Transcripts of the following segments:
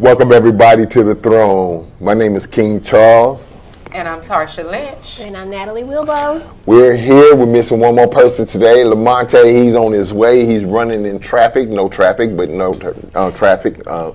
Welcome everybody to the throne. My name is King Charles. And I'm Tarsha Lynch. And I'm Natalie Wilbo. We're here. We're missing one more person today. Lamonte, he's on his way. He's running in traffic. No traffic, but no uh, traffic. Uh,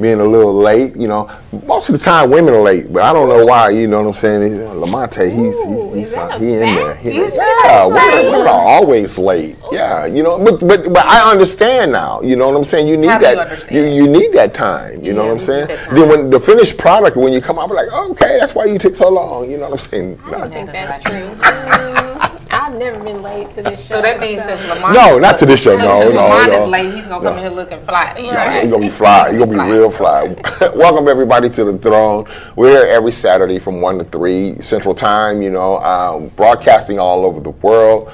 being a little late, you know. Most of the time, women are late, but I don't know why. You know what I'm saying? He's, Lamonte, he's Ooh, he's, is uh, he in there. He, yeah, women, women are always late. Yeah, you know. But but but I understand now. You know what I'm saying? You need How do you that. you you need that time. You know what I'm saying? need that time. Then when the finished product, when you come out, I'm like, okay, that's why you took so long. You know what I'm saying? I don't think that's that's true. I've never been late to this show. So that means since Lamonte No, not to this show. No, since no, Lamonte no. is late, he's gonna come No. in here looking fly. Yeah, you're gonna be fly. You're gonna be real fly. Welcome everybody to the throne. We're here every Saturday from one to three Central Time. You know, um, broadcasting all over the world.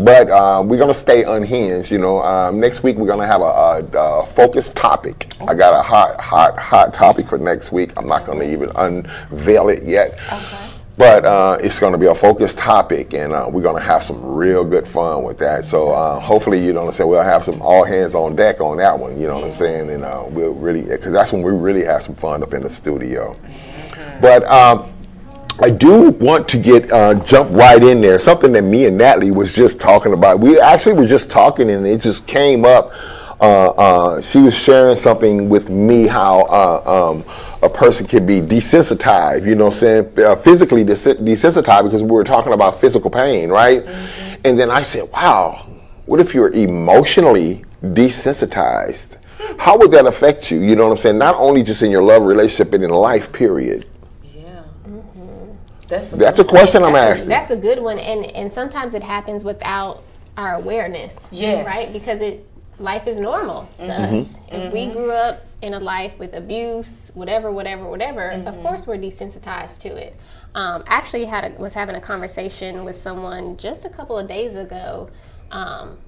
But uh, we're gonna stay unhinged. You know, um, next week we're gonna have a, a, a focused topic. I got a hot, hot, hot topic for next week. I'm not gonna even unveil it yet. Okay. But uh, it's going to be a focused topic, and uh, we're going to have some real good fun with that. So uh, hopefully, you know what I'm saying, we'll have some all hands on deck on that one. You know what I'm saying, and uh, we'll really because that's when we really have some fun up in the studio. But um, I do want to get uh, jump right in there. Something that me and Natalie was just talking about. We actually were just talking, and it just came up. Uh, uh, she was sharing something with me how uh, um, a person can be desensitized. You know, what I'm saying uh, physically des- desensitized because we were talking about physical pain, right? And then I said, "Wow, what if you're emotionally desensitized? How would that affect you? You know what I'm saying? Not only just in your love relationship, but in life, period." Yeah. That's a That's a question I'm That's a, asking. that's a good one, and and sometimes it happens without our awareness. Yes. Right, because it life is normal to Mm-hmm. us. If we grew up in a life with abuse, whatever, whatever, whatever, of course we're desensitized to it. Um, actually, had a, was having a conversation with someone just a couple of days ago. Um,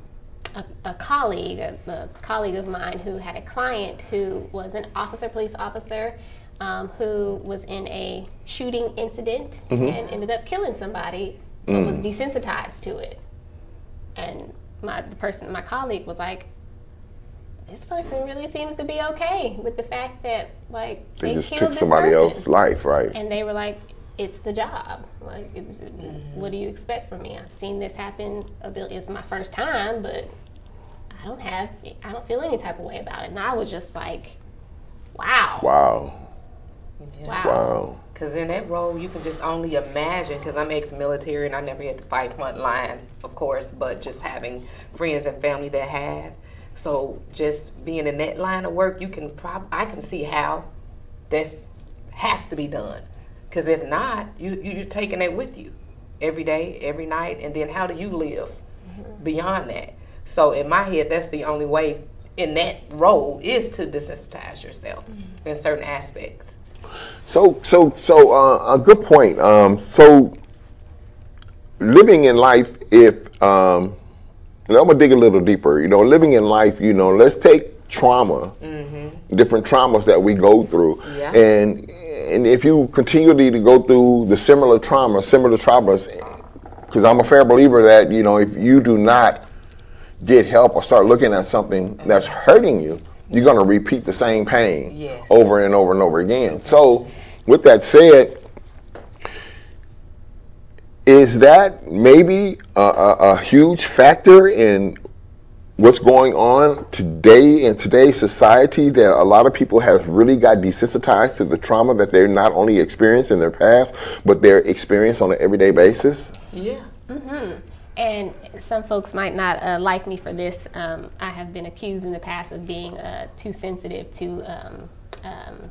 a, a colleague, a, a colleague of mine, who had a client who was an officer, police officer, um, who was in a shooting incident and ended up killing somebody, but was desensitized to it. And my the person, my colleague, was like, "This person really seems to be okay with the fact that like They they, just killed took somebody person." else's life, right? And they were like, "It's the job. Like, it's, mm-hmm. what do you expect from me? I've seen this happen. A billion. It's my first time, but I don't have. I don't feel any type of way about it." And I was just like, "Wow, Wow. wow." Wow. Because in that role, you can just only imagine. Because I'm ex-military and I never had to fight front line, of course, but just having friends and family that have. So just being in that line of work, you can prob I can see how this has to be done. Because if not, you you- you're taking that with you every day, every night, and then how do you live beyond that? So in my head, that's the only way in that role is to desensitize yourself in certain aspects. So, so, so, uh, a good point. Um, so, living in life, if um, and I'm gonna dig a little deeper. You know, living in life. You know, let's take trauma, mm-hmm. different traumas that we go through, Yeah. and and if you continually to go through the similar trauma, similar traumas, because I'm a fair believer that you know if you do not get help or start looking at something that's hurting you, you're going to repeat the same pain Yes. over and over and over again. So, with that said, is that maybe a, a, a huge factor in what's going on today in today's society that a lot of people have really got desensitized to the trauma that they're not only experienced in their past, but they're experienced on an everyday basis? Yeah. mm-hmm. And some folks might not uh, like me for this. Um, I have been accused in the past of being uh, too sensitive to um, um,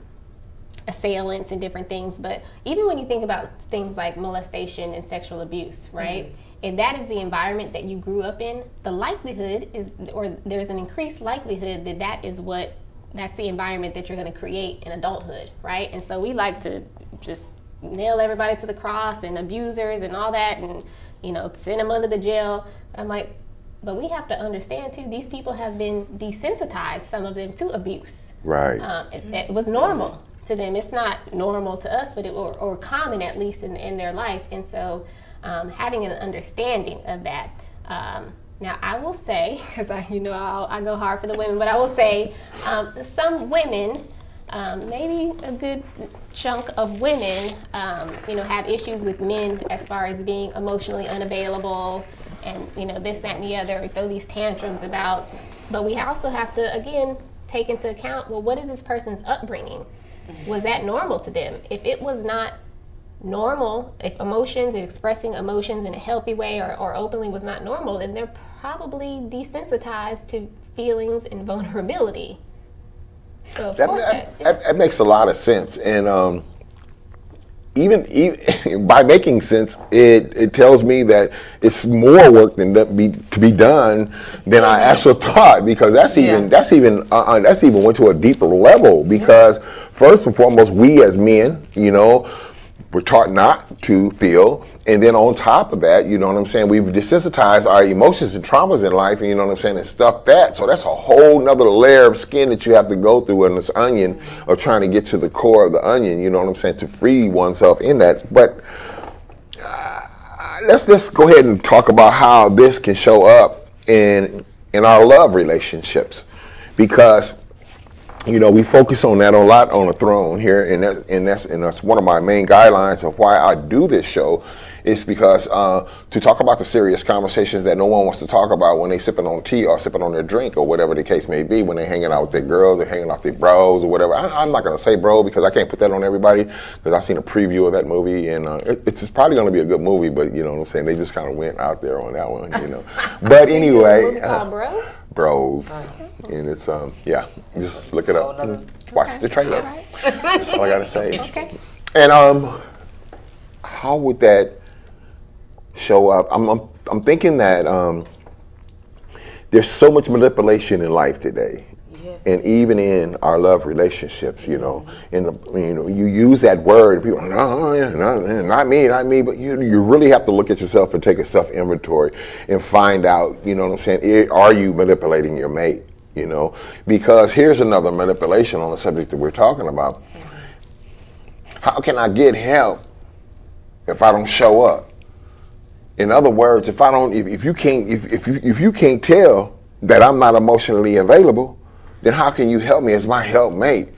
assailants and different things. But even when you think about things like molestation and sexual abuse, right? If that is the environment that you grew up in, the likelihood is, or there's an increased likelihood that that is what that's the environment that you're going to create in adulthood, right? And so we like to just nail everybody to the cross and abusers and all that, and you know, send them under the jail. But I'm like, but we have to understand too. These people have been desensitized, some of them, to abuse. Right. Um, it, it was normal to them. It's not normal to us, but it or, or common at least in, in their life. And so, um, having an understanding of that. Um, now, I will say, because I, you know, I'll, I go hard for the women, but I will say, um, some women um, maybe a good chunk of women, um, you know, have issues with men as far as being emotionally unavailable and, you know, this, that, and the other, throw these tantrums about. But we also have to, again, take into account well, what is this person's upbringing? Was that normal to them? If it was not normal, if emotions and expressing emotions in a healthy way or, or openly was not normal, then they're probably desensitized to feelings and vulnerability. So that, that, that, that, makes a lot of sense, and um, even, even by making sense, it, it tells me that it's more work than to be, to be done than I actually thought. Because that's even yeah. that's even uh, uh, that's even went to a deeper level. Because first and foremost, we as men, you know, we're taught not to feel. And then on top of that, you know what I'm saying, we've desensitized our emotions and traumas in life, and you know what I'm saying, and stuff that. So that's a whole nother layer of skin that you have to go through in this onion of trying to get to the core of the onion, you know what I'm saying, to free oneself in that. But uh, let's let's go ahead and talk about how this can show up in in our love relationships. Because you know, we focus on that a lot on the throne here, and that, and that's and that's one of my main guidelines of why I do this show. Is because uh, to talk about the serious conversations that no one wants to talk about when they sipping on tea or sipping on their drink or whatever the case may be when they're hanging out with their girls, they're hanging out with their bros or whatever. I, am not gonna say bro because I can't put that on everybody because I've seen a preview of that movie and uh, it, it's probably gonna be a good movie, but you know what I'm saying? They just kind of went out there on that one, you know. But anyway, uh? Bros. Okay and it's um yeah, just look it up. watch okay. the trailer. Right. That's all I gotta say. Okay. And um, how would that show up? I'm I'm, I'm thinking that um, there's so much manipulation in life today and even in our love relationships, you know, in the, you know, you use that word, people, no, yeah, no, not me, not me, but you you really have to look at yourself and take a self inventory and find out, you know what I'm saying? Are you manipulating your mate? You know, because here's another manipulation on the subject that we're talking about. How can I get help if I don't show up? In other words, if I don't, if, if you can't, if, if you if you can't tell that I'm not emotionally available, then how can you help me as my helpmate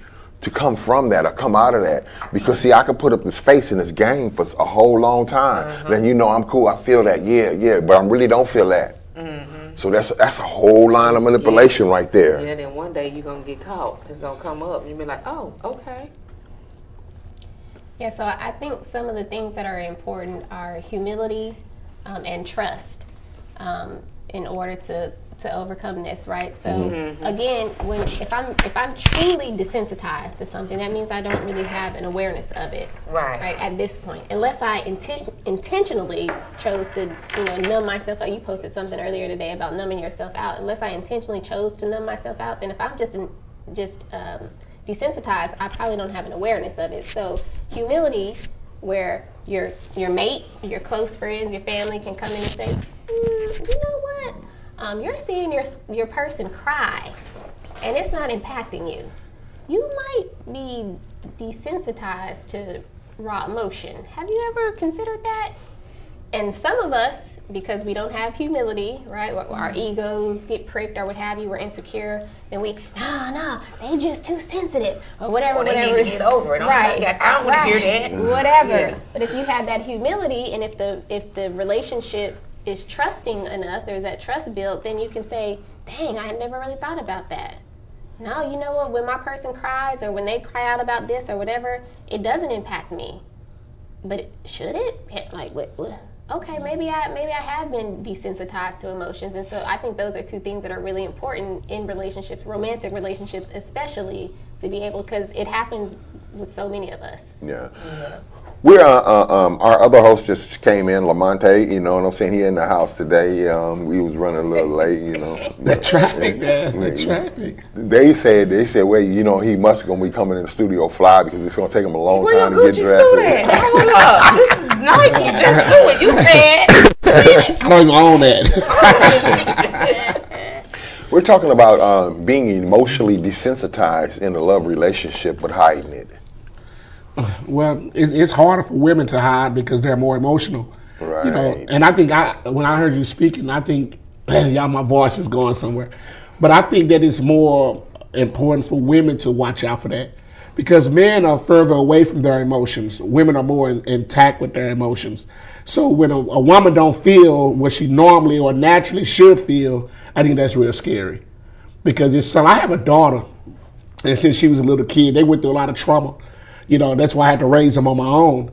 to come from that or come out of that? Because see, I can put up this face in this game for a whole long time. Mm-hmm. Then you know I'm cool. I feel that, yeah, yeah, but I really don't feel that. Mm-hmm. So that's that's a whole line of manipulation yeah. right there. Yeah, then one day you're gonna get caught. It's gonna come up. You'll be like, oh, okay. Yeah, so I think some of the things that are important are humility um, and trust um, in order to to overcome this, right? So mm-hmm. again, when if I'm if I'm truly desensitized to something, that means I don't really have an awareness of it, right? Right at this point, unless I inten- intentionally chose to, you know, numb myself out. You posted something earlier today about numbing yourself out. Unless I intentionally chose to numb myself out, then if I'm just in, just um, desensitized, I probably don't have an awareness of it. So humility, where your your mate, your close friends, your family can come in and say, mm, you know what um, you're seeing your your person cry, and it's not impacting you. You might be desensitized to raw emotion. Have you ever considered that? And some of us, because we don't have humility, right? Our egos get pricked or what have you, we're insecure, then we, no, no, they just too sensitive or whatever, or whatever. Need to get over it. Right. I don't right. want to hear that. Whatever. Yeah. But if you have that humility and if the if the relationship is trusting enough, there's that trust built, then you can say, dang, I had never really thought about that. No, you know what? When my person cries or when they cry out about this or whatever, it doesn't impact me. But it, should it? Like, what, what? Okay, maybe I maybe I have been desensitized to emotions, and so I think those are two things that are really important in relationships, romantic relationships, especially to be able because it happens with so many of us. Yeah. yeah. We're uh, uh, um, our other host just came in, Lamonte. You know what I'm saying? He in the house today. Um, we was running a little late. You know, the traffic, man. The traffic. They said they said, well, you know, he must gonna be coming in the studio fly because it's gonna take him a long Where time to get dressed. Hold up, this is Nike. Just do it. You said. I don't even own that. We're talking about um, being emotionally desensitized in a love relationship, but hiding it. Well, it, it's harder for women to hide because they're more emotional. Right. You know, and I think I when I heard you speaking, I think y'all my voice is going somewhere, but I think that it's more important for women to watch out for that because men are further away from their emotions. Women are more in, intact with their emotions. So when a, a woman don't feel what she normally or naturally should feel, I think that's real scary. Because it's I have a daughter, and since she was a little kid, they went through a lot of trauma. You know, that's why I had to raise them on my own.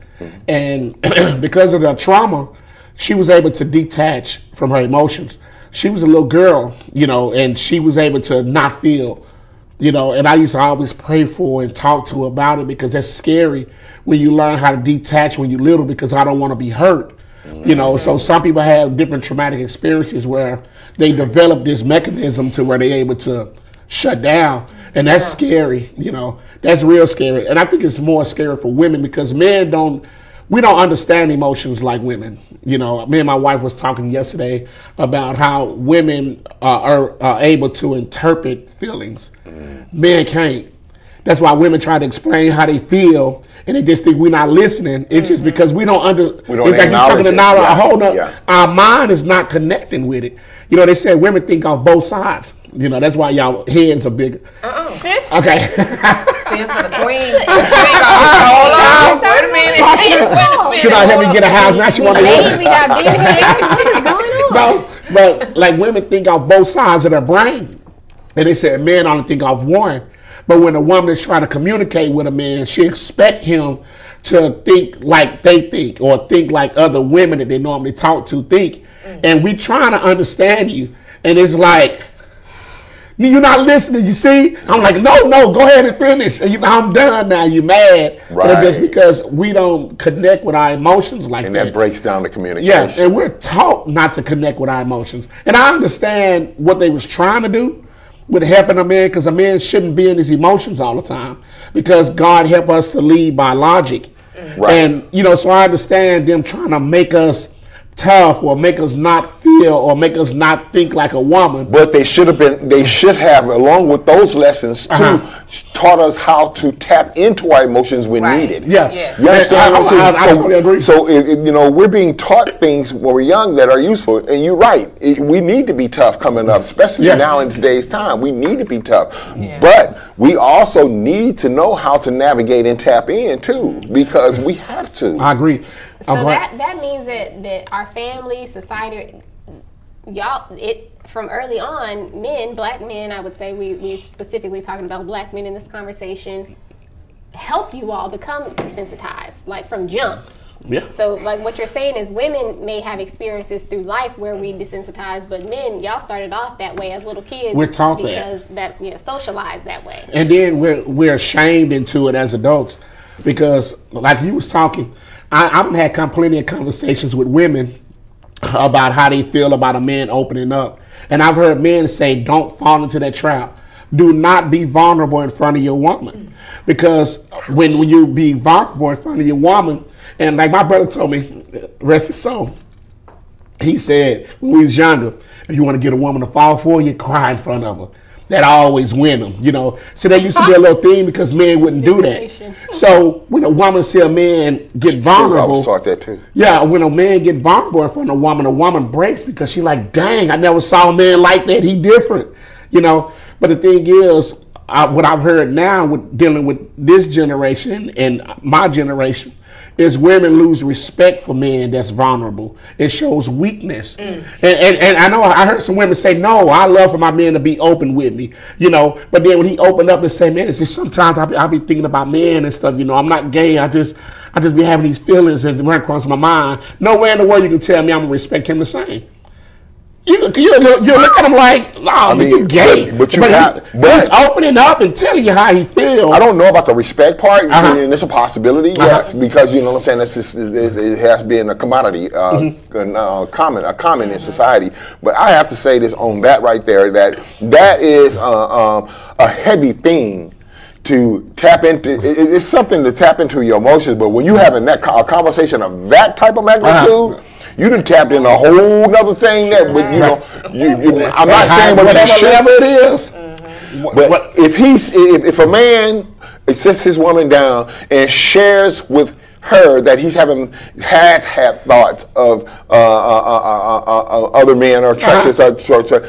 And because of the trauma, she was able to detach from her emotions. She was a little girl, you know, and she was able to not feel, you know, and I used to always pray for and talk to her about it because that's scary when you learn how to detach when you're little because I don't want to be hurt. You know, so mm-hmm. some people have different traumatic experiences where they develop this mechanism to where they're able to shut down. And that's scary, you know, that's real scary. And I think it's more scary for women because men don't, we don't understand emotions like women. You know, me and my wife was talking yesterday about how women uh, are, are able to interpret feelings. Men can't. That's why women try to explain how they feel, and they just think we're not listening. It's just mm-hmm. because we don't under. We don't it's like you're talking acknowledge to it. now Yeah. a whole. Yeah. Our mind is not connecting with it. You know, they say women think off both sides. You know, that's why y'all heads are big. Uh-uh. Okay. See him for the swing. Hold on. Wait a minute. Wait a minute. Should I help you get a house? Now she want to Ladies, we got big heads. What is going on? no, but like women think off both sides of their brain. And they said men only think off one. But when a woman is trying to communicate with a man, she expect him to think like they think or think like other women that they normally talk to think. Mm. And we trying to understand you. And it's like, you- you're not listening, you see? I'm like, no, no, go ahead and finish. And you, I'm done now. You mad. But just because we don't connect with our emotions like And that. that breaks down the communication. Yes, and we're taught not to connect with our emotions. And I understand what they was trying to do with helping a man, because a man shouldn't be in his emotions all the time. Because God help us to lead by logic. Mm. Right. And you know, so I understand them trying to make us tough or make us not feel or make us not think like a woman. But they should have been. They should have, along with those lessons, too, Uh-huh. taught us how to tap into our emotions when Right. needed. Yeah. Yeah. You understand I, I'm? I- I so, totally agree. So, it, it- you know, we're being taught things when we're young that are useful. And you're right. It, we need to be tough coming up, especially Yeah. now in today's time. We need to be tough. But we also need to know how to navigate and tap in, too, because we have to. I agree. So I'm right. that that means that that our family, society, y'all, it from early on, men, black men, I would say we we specifically talking about black men in this conversation, helped you all become desensitized, like from jump. yeah. So, like what you're saying is, women may have experiences through life where we desensitize, but men, y'all started off that way as little kids. We're taught that. because that you know socialized that way. and then we're we're ashamed into it as adults because like you was talking I, i've had plenty of conversations with women about how they feel about a man opening up. And i've heard men say don't fall into that trap. Do not be vulnerable in front of your woman. Because when, when you be vulnerable in front of your woman and like my brother told me rest his soul he said when we was younger, if you want to get a woman to fall for you, cry in front of her. That I always win them, you know. So that used to be a little thing because men wouldn't do that. So when a woman see a man get I was vulnerable, taught that, too. yeah, when a man get vulnerable in front of a woman, a woman breaks because she like, dang, I never saw a man like that. He different, you know. But the thing is, I, what I've heard now with dealing with this generation and my generation is women lose respect for men that's vulnerable. It shows weakness. Mm. And, and and I know I heard some women say, no, I love for my man to be open with me, you know. But then when he opened up and say, man, it's just sometimes I be, I be thinking about men and stuff, you know. I'm not gay. I just I just be having these feelings and run across my mind. Nowhere in the world you can tell me I'm gonna respect him the same. You look, you you look at him like, oh, I mean, you gay. but- but you he- have- but but- he's opening up and telling you how he feels. I don't know about the respect part, Uh-huh. and it's a possibility, yes, because you know what I'm saying. This is, is, it has been a commodity, uh, Mm-hmm. uh, common, a common in society. But I have to say this on that right there that that is uh, um, a heavy thing to tap into. It, it- it's something to tap into your emotions, but when you having that a conversation of that type of magnitude. Uh-huh. You done tapped in a whole other thing that, but you know, you, you, I'm not saying whatever level it is. but if he's if, if a man sits his woman down and shares with her that he's having has had thoughts of uh, uh, uh, uh, uh, uh, other men or treacherous, or, or, or-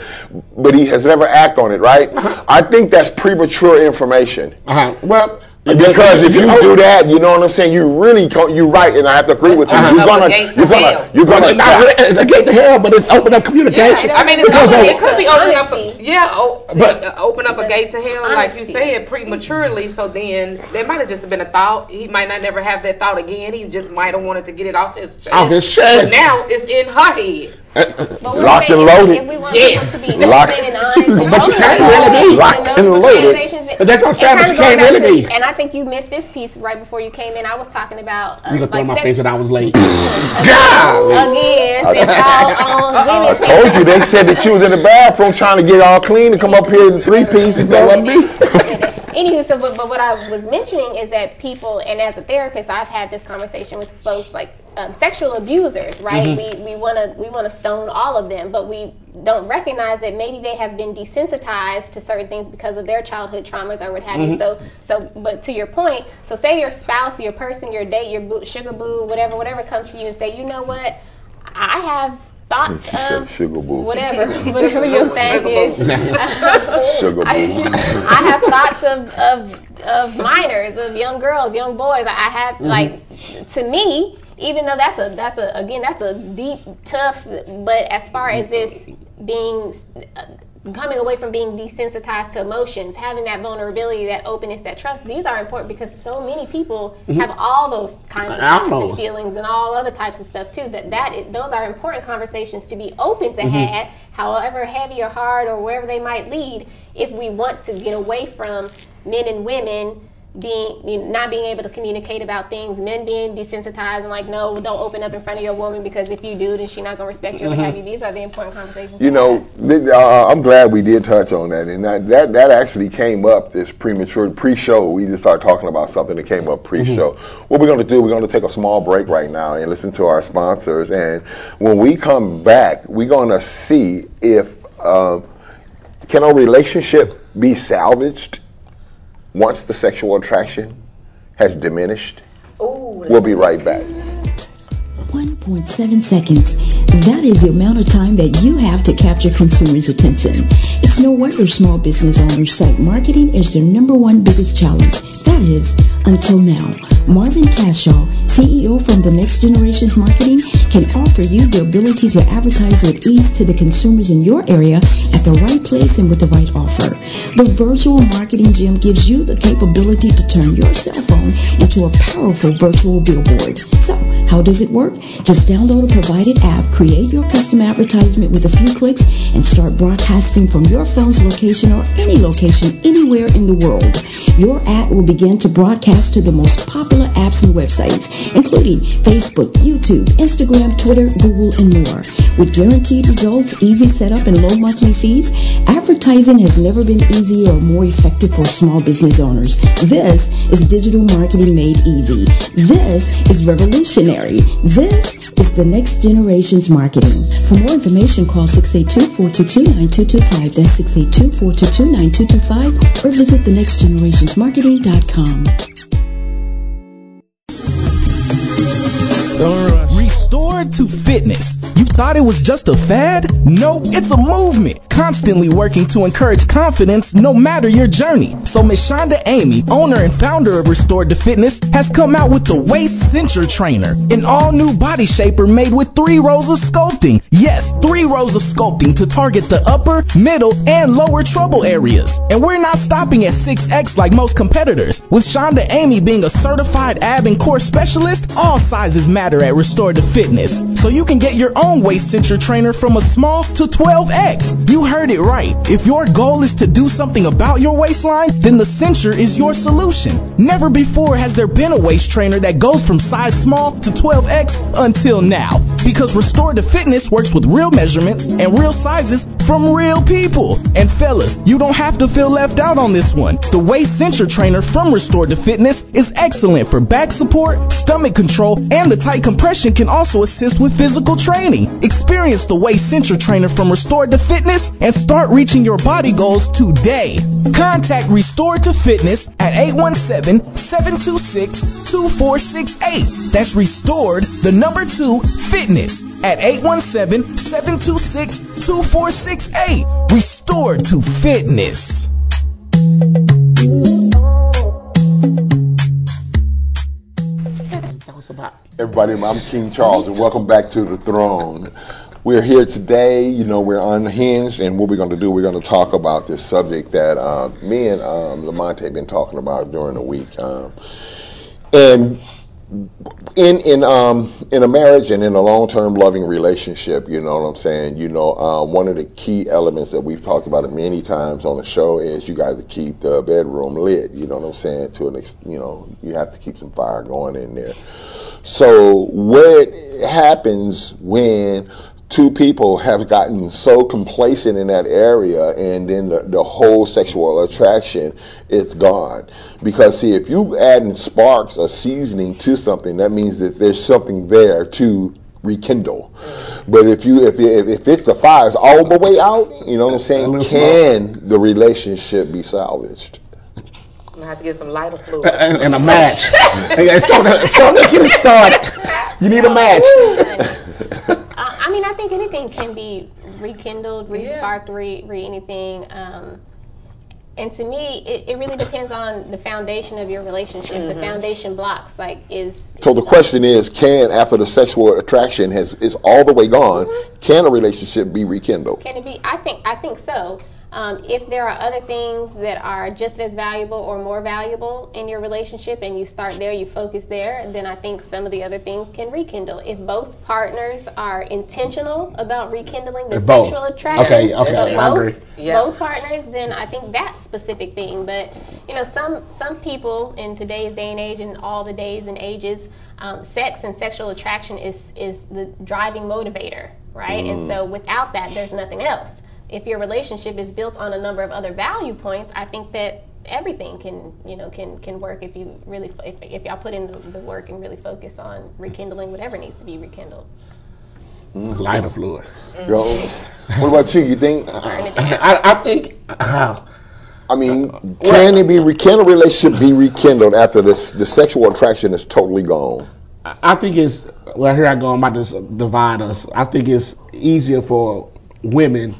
but he has never acted on it, right? I think that's premature information. Uh-huh. Well, Because if you do that, you know what I'm saying. You really, you're right, and I have to agree with you. open You're up a gonna, gate to you're gonna, hell. you're gonna. it's not really a gate to hell, but it's open up communication. I mean, it's Because open, it could be open up. Yeah, o- But- uh, open up a gate to hell, like you said, prematurely. So then there might have just been a thought. He might not never have that thought again. He just might have wanted to get it off his chest. Off his chest. But now it's in her head. Uh, but Locked and loaded. If we want Yes. to be Locked- and honest, But you can't really be locked and loaded. Conversations, But that's what I'm it kinda you can't really be. And I think you missed this piece right before you came in. I was talking about uh, You gonna throw like in my sex- face that I was late. God! again. Since y'all on I told you they said that you was in the bathroom trying to get all clean and come up here in three pieces. That wasn't me. Anywho, so but, but what I was mentioning is that people, and as a therapist, I've had this conversation with folks like um, sexual abusers, right? Mm-hmm. We we want to we want to stone all of them, but we don't recognize that maybe they have been desensitized to certain things because of their childhood traumas or what have Mm-hmm. you. So so, but to your point, so say your spouse, your person, your date, your boo, sugar boo, whatever, whatever comes to you and say, you know what, I have thoughts She of sugar boo. whatever, whatever your thing is. Sugar boo. I have thoughts of, of of minors, of young girls, young boys. I I have like to me, even though that's a that's a again that's a deep, tough. But as far as this being uh, coming away from being desensitized to emotions, having that vulnerability, that openness, that trust, these are important because so many people mm-hmm. have all those kinds of I thoughts and feelings and all other types of stuff too. That that is, those are important conversations to be open to mm-hmm. have, however heavy or hard or wherever they might lead. If we want to get away from men and women being you know, not being able to communicate about things, men being desensitized and like, no, don't open up in front of your woman because if you do, then she's not gonna respect you or what have you. These are the important conversations. You know, th- uh, I'm glad we did touch on that, and that, that that actually came up this premature pre-show. We just started talking about something that came up pre-show. What we're going to do, we're going to take a small break right now and listen to our sponsors, and when we come back, we're going to see if um, can a relationship be salvaged once the sexual attraction has diminished. Ooh, We'll be right back. 1.7 seconds. That is the amount of time that you have to capture consumers' attention. It's no wonder small business owners cite marketing as their number one biggest challenge. That is, until now. Marvin Cashaw, CEO from the Next Generations Marketing, can offer you the ability to advertise with ease to the consumers in your area at the right place and with the right offer. The Virtual Marketing Gym gives you the capability to turn your cell phone into a powerful virtual billboard. So, how does it work? Just download a provided app, create your custom advertisement with a few clicks, and start broadcasting from your phone's location or any location anywhere in the world. Your ad will begin to broadcast to the most popular apps and websites, including Facebook, YouTube, Instagram, Twitter, Google, and more. With guaranteed results, easy setup, and low monthly fees, advertising has never been easier or more effective for small business owners. This is digital marketing made easy. This is revolutionary. This is the next generation's marketing. For more information, call 682-422-9225. That's 682-422-9225 or visit thenextgenerationsmarketing.com. Restored to fitness. You thought it was just a fad? No, it's a movement. Constantly working to encourage confidence no matter your journey. So Miss Shonda Amy, owner and founder of Restored to Fitness, has come out with the Waist Cincher Trainer, an all new body shaper made with three rows of sculpting. Yes, three rows of sculpting to target the upper, middle, and lower trouble areas. And we're not stopping at 6X like most competitors. With Shonda Amy being a certified ab and core specialist, all sizes matter at Restored to Fitness. So you can get your own waist cincher trainer from a small to 12X. You heard it right. If your goal is to do something about your waistline, then the cincher is your solution. Never before has there been a waist trainer that goes from size small to 12X until now. Because Restored to Fitness works with real measurements and real sizes from real people. And fellas, you don't have to feel left out on this one. The waist cincher trainer from Restored to Fitness is excellent for back support, stomach control, and the tight compression can also assist with physical training. Experience the way cincher trainer from Restored to Fitness and start reaching your body goals today. Contact Restored to Fitness at 817-726-2468. That's restored, the number two, fitness at 817-726-2468. Restored to Fitness. Everybody. I'm King Charles, and welcome back to the throne. We're here today. You know, we're unhinged, and what we're going to do, we're going to talk about this subject that uh, me and um, Lamonte have been talking about during the week. Um, and in in um in a marriage and in a long term loving relationship, you know what I'm saying. You know, uh, one of the key elements that we've talked about it many times on the show is you guys to keep the bedroom lit. You know what I'm saying. To an ex- you know, you have to keep some fire going in there. So what happens when two people have gotten so complacent in that area and then the, the whole sexual attraction is gone? Because see if you adding sparks or seasoning to something that means that there's something there to rekindle. But if you if if, if it's the fire's all the way out you know what i'm saying? can the relationship be salvaged I have to get some lighter fluid. and, and a match. Hey, so, to- so let's get started. You need a match. Uh, I mean, I think anything can be rekindled, re-sparked, re, re anything. Um, and to me, it, it really depends on the foundation of your relationship. The foundation blocks, like, is so the question is can after the sexual attraction has is all the way gone can a relationship be rekindled Can it be? I think I think so. Um, if there are other things that are just as valuable or more valuable in your relationship, and you start there, you focus there, then I think some of the other things can rekindle. If both partners are intentional about rekindling the If both. sexual attraction, Okay, okay, so I both, agree. Yeah. both partners, then I think that specific thing. But you know, some some people in today's day and age, and all the days and ages, um, sex and sexual attraction is is the driving motivator, right? And so without that, there's nothing else. If your relationship is built on a number of other value points, I think that everything can you know can can work if you really if, if y'all put in the, the work and really focus on rekindling whatever needs to be rekindled. Lighter fluid. Yo, what about you you think Burn. I, I think. Uh, I mean, can it be rekindled? Relationship be rekindled after this the sexual attraction is totally gone? I think it's well. Here I go. I'm about to divide us. I think it's easier for women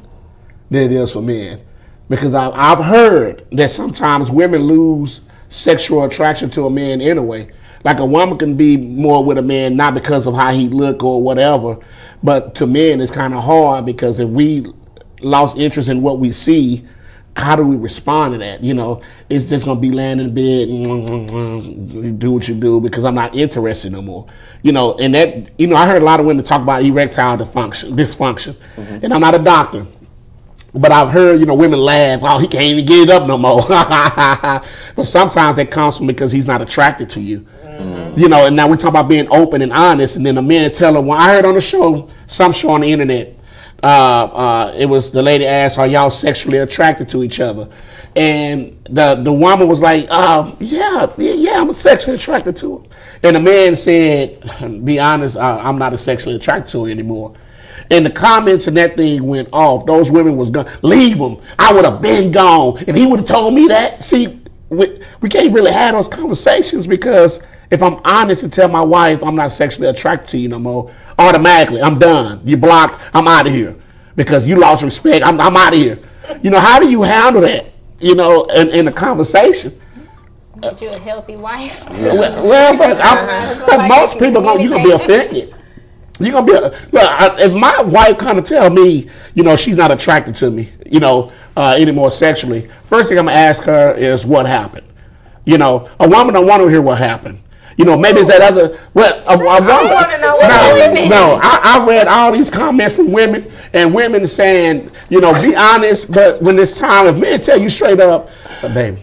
than it is for men because I've, I've heard that sometimes women lose sexual attraction to a man anyway. Like a woman can be more with a man not because of how he look or whatever, but to men it's kind of hard because if we lost interest in what we see, how do we respond to that? You know, it's just gonna be laying in bed and mm, mm, mm, do what you do because I'm not interested no more. You know, and that you know, I heard a lot of women talk about erectile dysfunction, dysfunction, and I'm not a doctor, but I've heard you know women laugh, "Oh, he can't even get it up no more." but sometimes that comes from because he's not attracted to you. You know, and now we're talking about being open and honest, and then the men tell her. Well, I heard on the show, some show on the internet, uh, uh, it was the lady asked, "Are y'all sexually attracted to each other?" And the the woman was like, um, "Yeah, yeah, yeah, I'm sexually attracted to him." And the man said, "Be honest, uh, I'm not sexually attracted to her anymore." And the comments and that thing went off. Those women was gonna leave him. I would have been gone if he would have told me that. See, we, we can't really have those conversations because if I'm honest and tell my wife I'm not sexually attracted to you no more, automatically I'm done. You blocked. I'm out of here because you lost respect. I'm, I'm out of here. You know how do you handle that? You know, in, in a conversation. Get you a healthy wife. Well, well, but, I'm, So but like most people gonna, you gonna be communicate- offended. You gonna be look. I, if my wife kind of tell me, you know, she's not attracted to me, you know, uh, anymore sexually. First thing I'm gonna ask her is what happened. You know, a woman don't want to hear what happened. You know, maybe it's that other. Well, a, a woman. no, no. I, I read all these comments from women and women saying, you know, be honest. But when it's time, if men tell you straight up, "Uh, baby,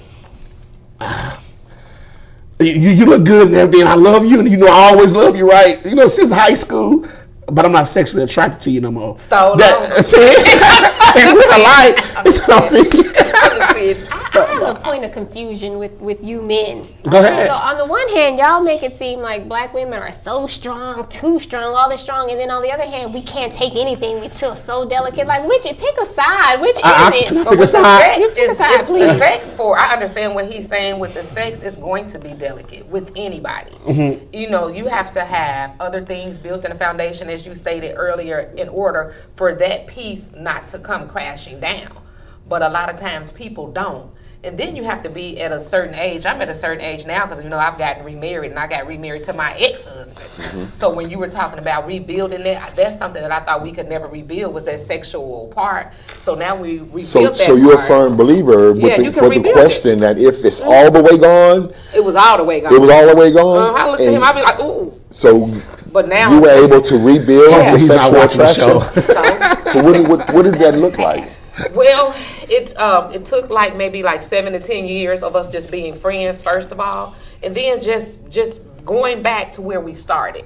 you, you look good and everything. I love you, and you know I always love you, right? You know, since high school, but I'm not sexually attracted to you no more. So that, see, in real life, I have a point of confusion with, with you men. Go ahead. So on the one hand, y'all make it seem like black women are so strong, too strong, all this strong, and then on the other hand, we can't take anything. We feel so delicate. Like, which pick a side? Which I- I- is can I it? pick a with the side? sex, pick a is, side, is please. sex for. I understand what he's saying with the sex. It's going to be delicate with anybody. Mm-hmm. You know, you have to have other things built in the foundation, as you stated earlier, in order for that piece not to come crashing down. But a lot of times people don't. And then you have to be at a certain age. I'm at a certain age now because you know I've gotten remarried and I got remarried to my ex-husband. So when you were talking about rebuilding that, that's something that I thought we could never rebuild was that sexual part. So now we rebuilt So, that so you're a firm believer with Yeah, the, you can for the rebuild it. question that if it's all the way gone, It was all the way gone. it was all the way Uh, gone. I looked at him. I'd be like, ooh. so But now you were able to rebuild Yeah. the He's not sexual watching the show. attraction. So, so what, did- what, what did that look like? Well, it um, it took like maybe like seven to ten years of us just being friends first of all, and then just just going back to where we started,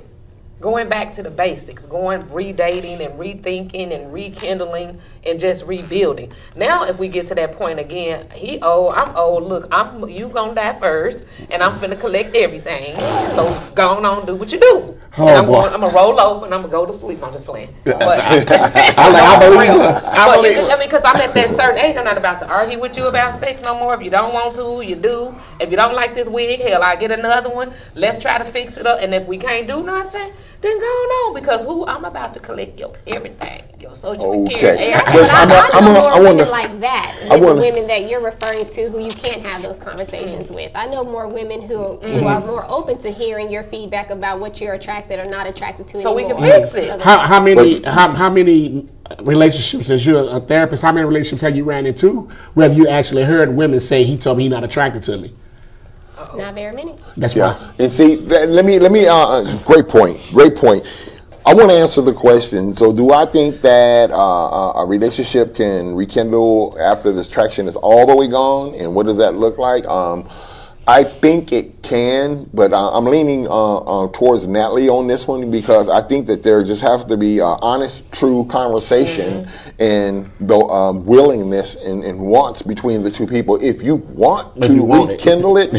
going back to the basics, going redating and rethinking and rekindling and just rebuilding. Now, if we get to that point again, he old, I'm old. Look, I'm you gonna die first, and I'm finna collect everything. So go on, on do what you do. Oh, and I'm boy. going, I'm gonna roll over and I'm gonna go to sleep. I'm just playing. But, I like, I believe her. I believe her. I mean, because I'm at that certain age, I'm not about to argue with you about sex no more. If you don't want to, you do. If you don't like this wig, hell, I get another one. Let's try to fix it up. And if we can't do nothing, then go on. Because who? I'm about to collect your everything, your social Okay. security. But And I, I'm a- I I'm know a- more I women wanna- like that I than wanna- women that you're referring to who you can't have those conversations mm-hmm. with. I know more women who, who are mm-hmm. more open to hearing your feedback about what you're attracted or not attracted to So we can anymore. fix it. How, how many how, how many relationships as you're a therapist? How many relationships have you ran into where have you actually heard women say he told me he's not attracted to me? Not very many. That's Yeah, why. and see, let let me let me. Uh, uh, great point. Great point. I want to answer the question. So, do I think that uh, uh, a relationship can rekindle after this traction is all the way gone? And what does that look like? Um, I think it can, but uh, I'm leaning uh, uh, towards Natalie on this one because I think that there just has to be uh, honest, true conversation and the um, willingness and, and wants between the two people. If you want If to you want it. rekindle it,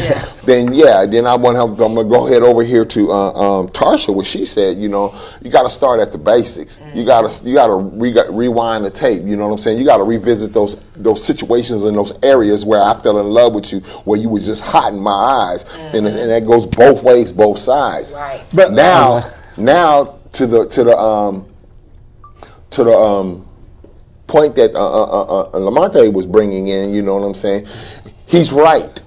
then yeah, then I want to. I'm gonna go ahead over here to uh, um, Tarsha. What she said, you know, you got to start at the basics. You got to you got to re- rewind the tape. You know what I'm saying? You got to revisit those those situations and those areas where I fell in love with you, where you was just hot in my eyes, and, and that goes both ways, both sides. Right. But now, Uh, now to the to the um to the um point that uh, uh, uh, uh, Lamonte was bringing in, you know what I'm saying? He's right.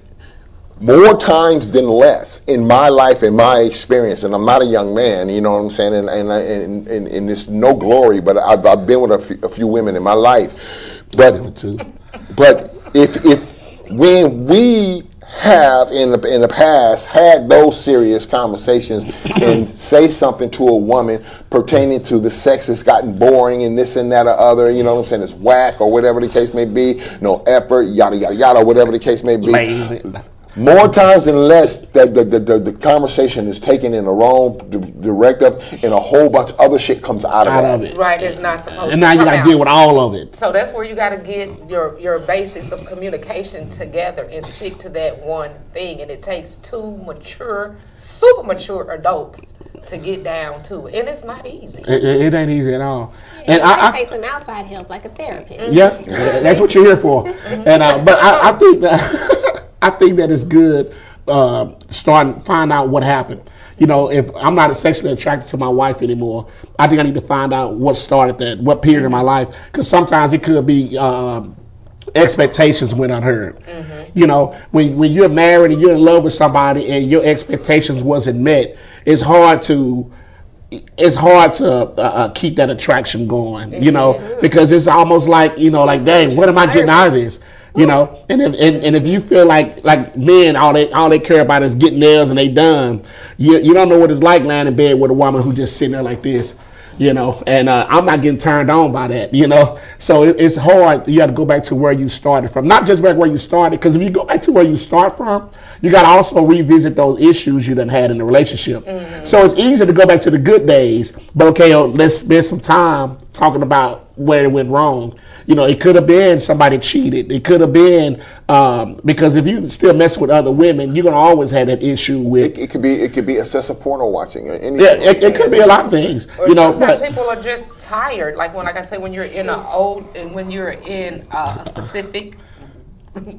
More times than less in my life, in my experience, and I'm not a young man, you know what I'm saying? And and and, and, and it's no glory, but I've, I've been with a few, a few women in my life. But but if if when we have in the in the past had those serious conversations and say something to a woman pertaining to the sex has gotten boring and this and that or other, you know what I'm saying, it's whack or whatever the case may be, no effort, yada yada yada, whatever the case may be. Lazy. More times than less, that the, the, the, the conversation is taken in the wrong d- directive, and a whole bunch of other shit comes out of Out that. of it. Right, it's not supposed And to now you got to deal with all of it. So that's where you got to get your your basics of communication together and stick to that one thing. And it takes two mature, super mature adults to get down to it, and it's not easy. It, it, it ain't easy at all. And And I, I, I, take some outside help, like a therapist. Yeah, that's what you're here for. And uh, but I, I think that I think that it's good uh, starting find out what happened. You know, if I'm not sexually attracted to my wife anymore, I think I need to find out what started that, what period in my life, because sometimes it could be. Um, expectations went unheard. You know, when when you're married and you're in love with somebody and your expectations wasn't met, it's hard to it's hard to uh, uh, keep that attraction going. You know, because it's almost like you know, like dang, what am I getting out of this? You know, and if and, and if you feel like like men, all they all they care about is getting theirs and they done, you you don't know what it's like lying in bed with a woman who just sitting there like this you know, and uh, I'm not getting turned on by that, you know. So it, it's hard. You have to go back to where you started from, not just back where you started, because if you go back to where you start from, you got to also revisit those issues you done had in the relationship. So it's easy to go back to the good days, but okay, let's spend some time talking about where it went wrong. You know, it could have been somebody cheated. It could have been um, because if you still mess with other women, you're gonna always have that issue with. It, it could be it could be excessive porno watching or anything. Yeah, it, it could be a lot of things. Or You know, but people are just tired. Like when, like I say, when you're in an old and when you're in uh, a specific.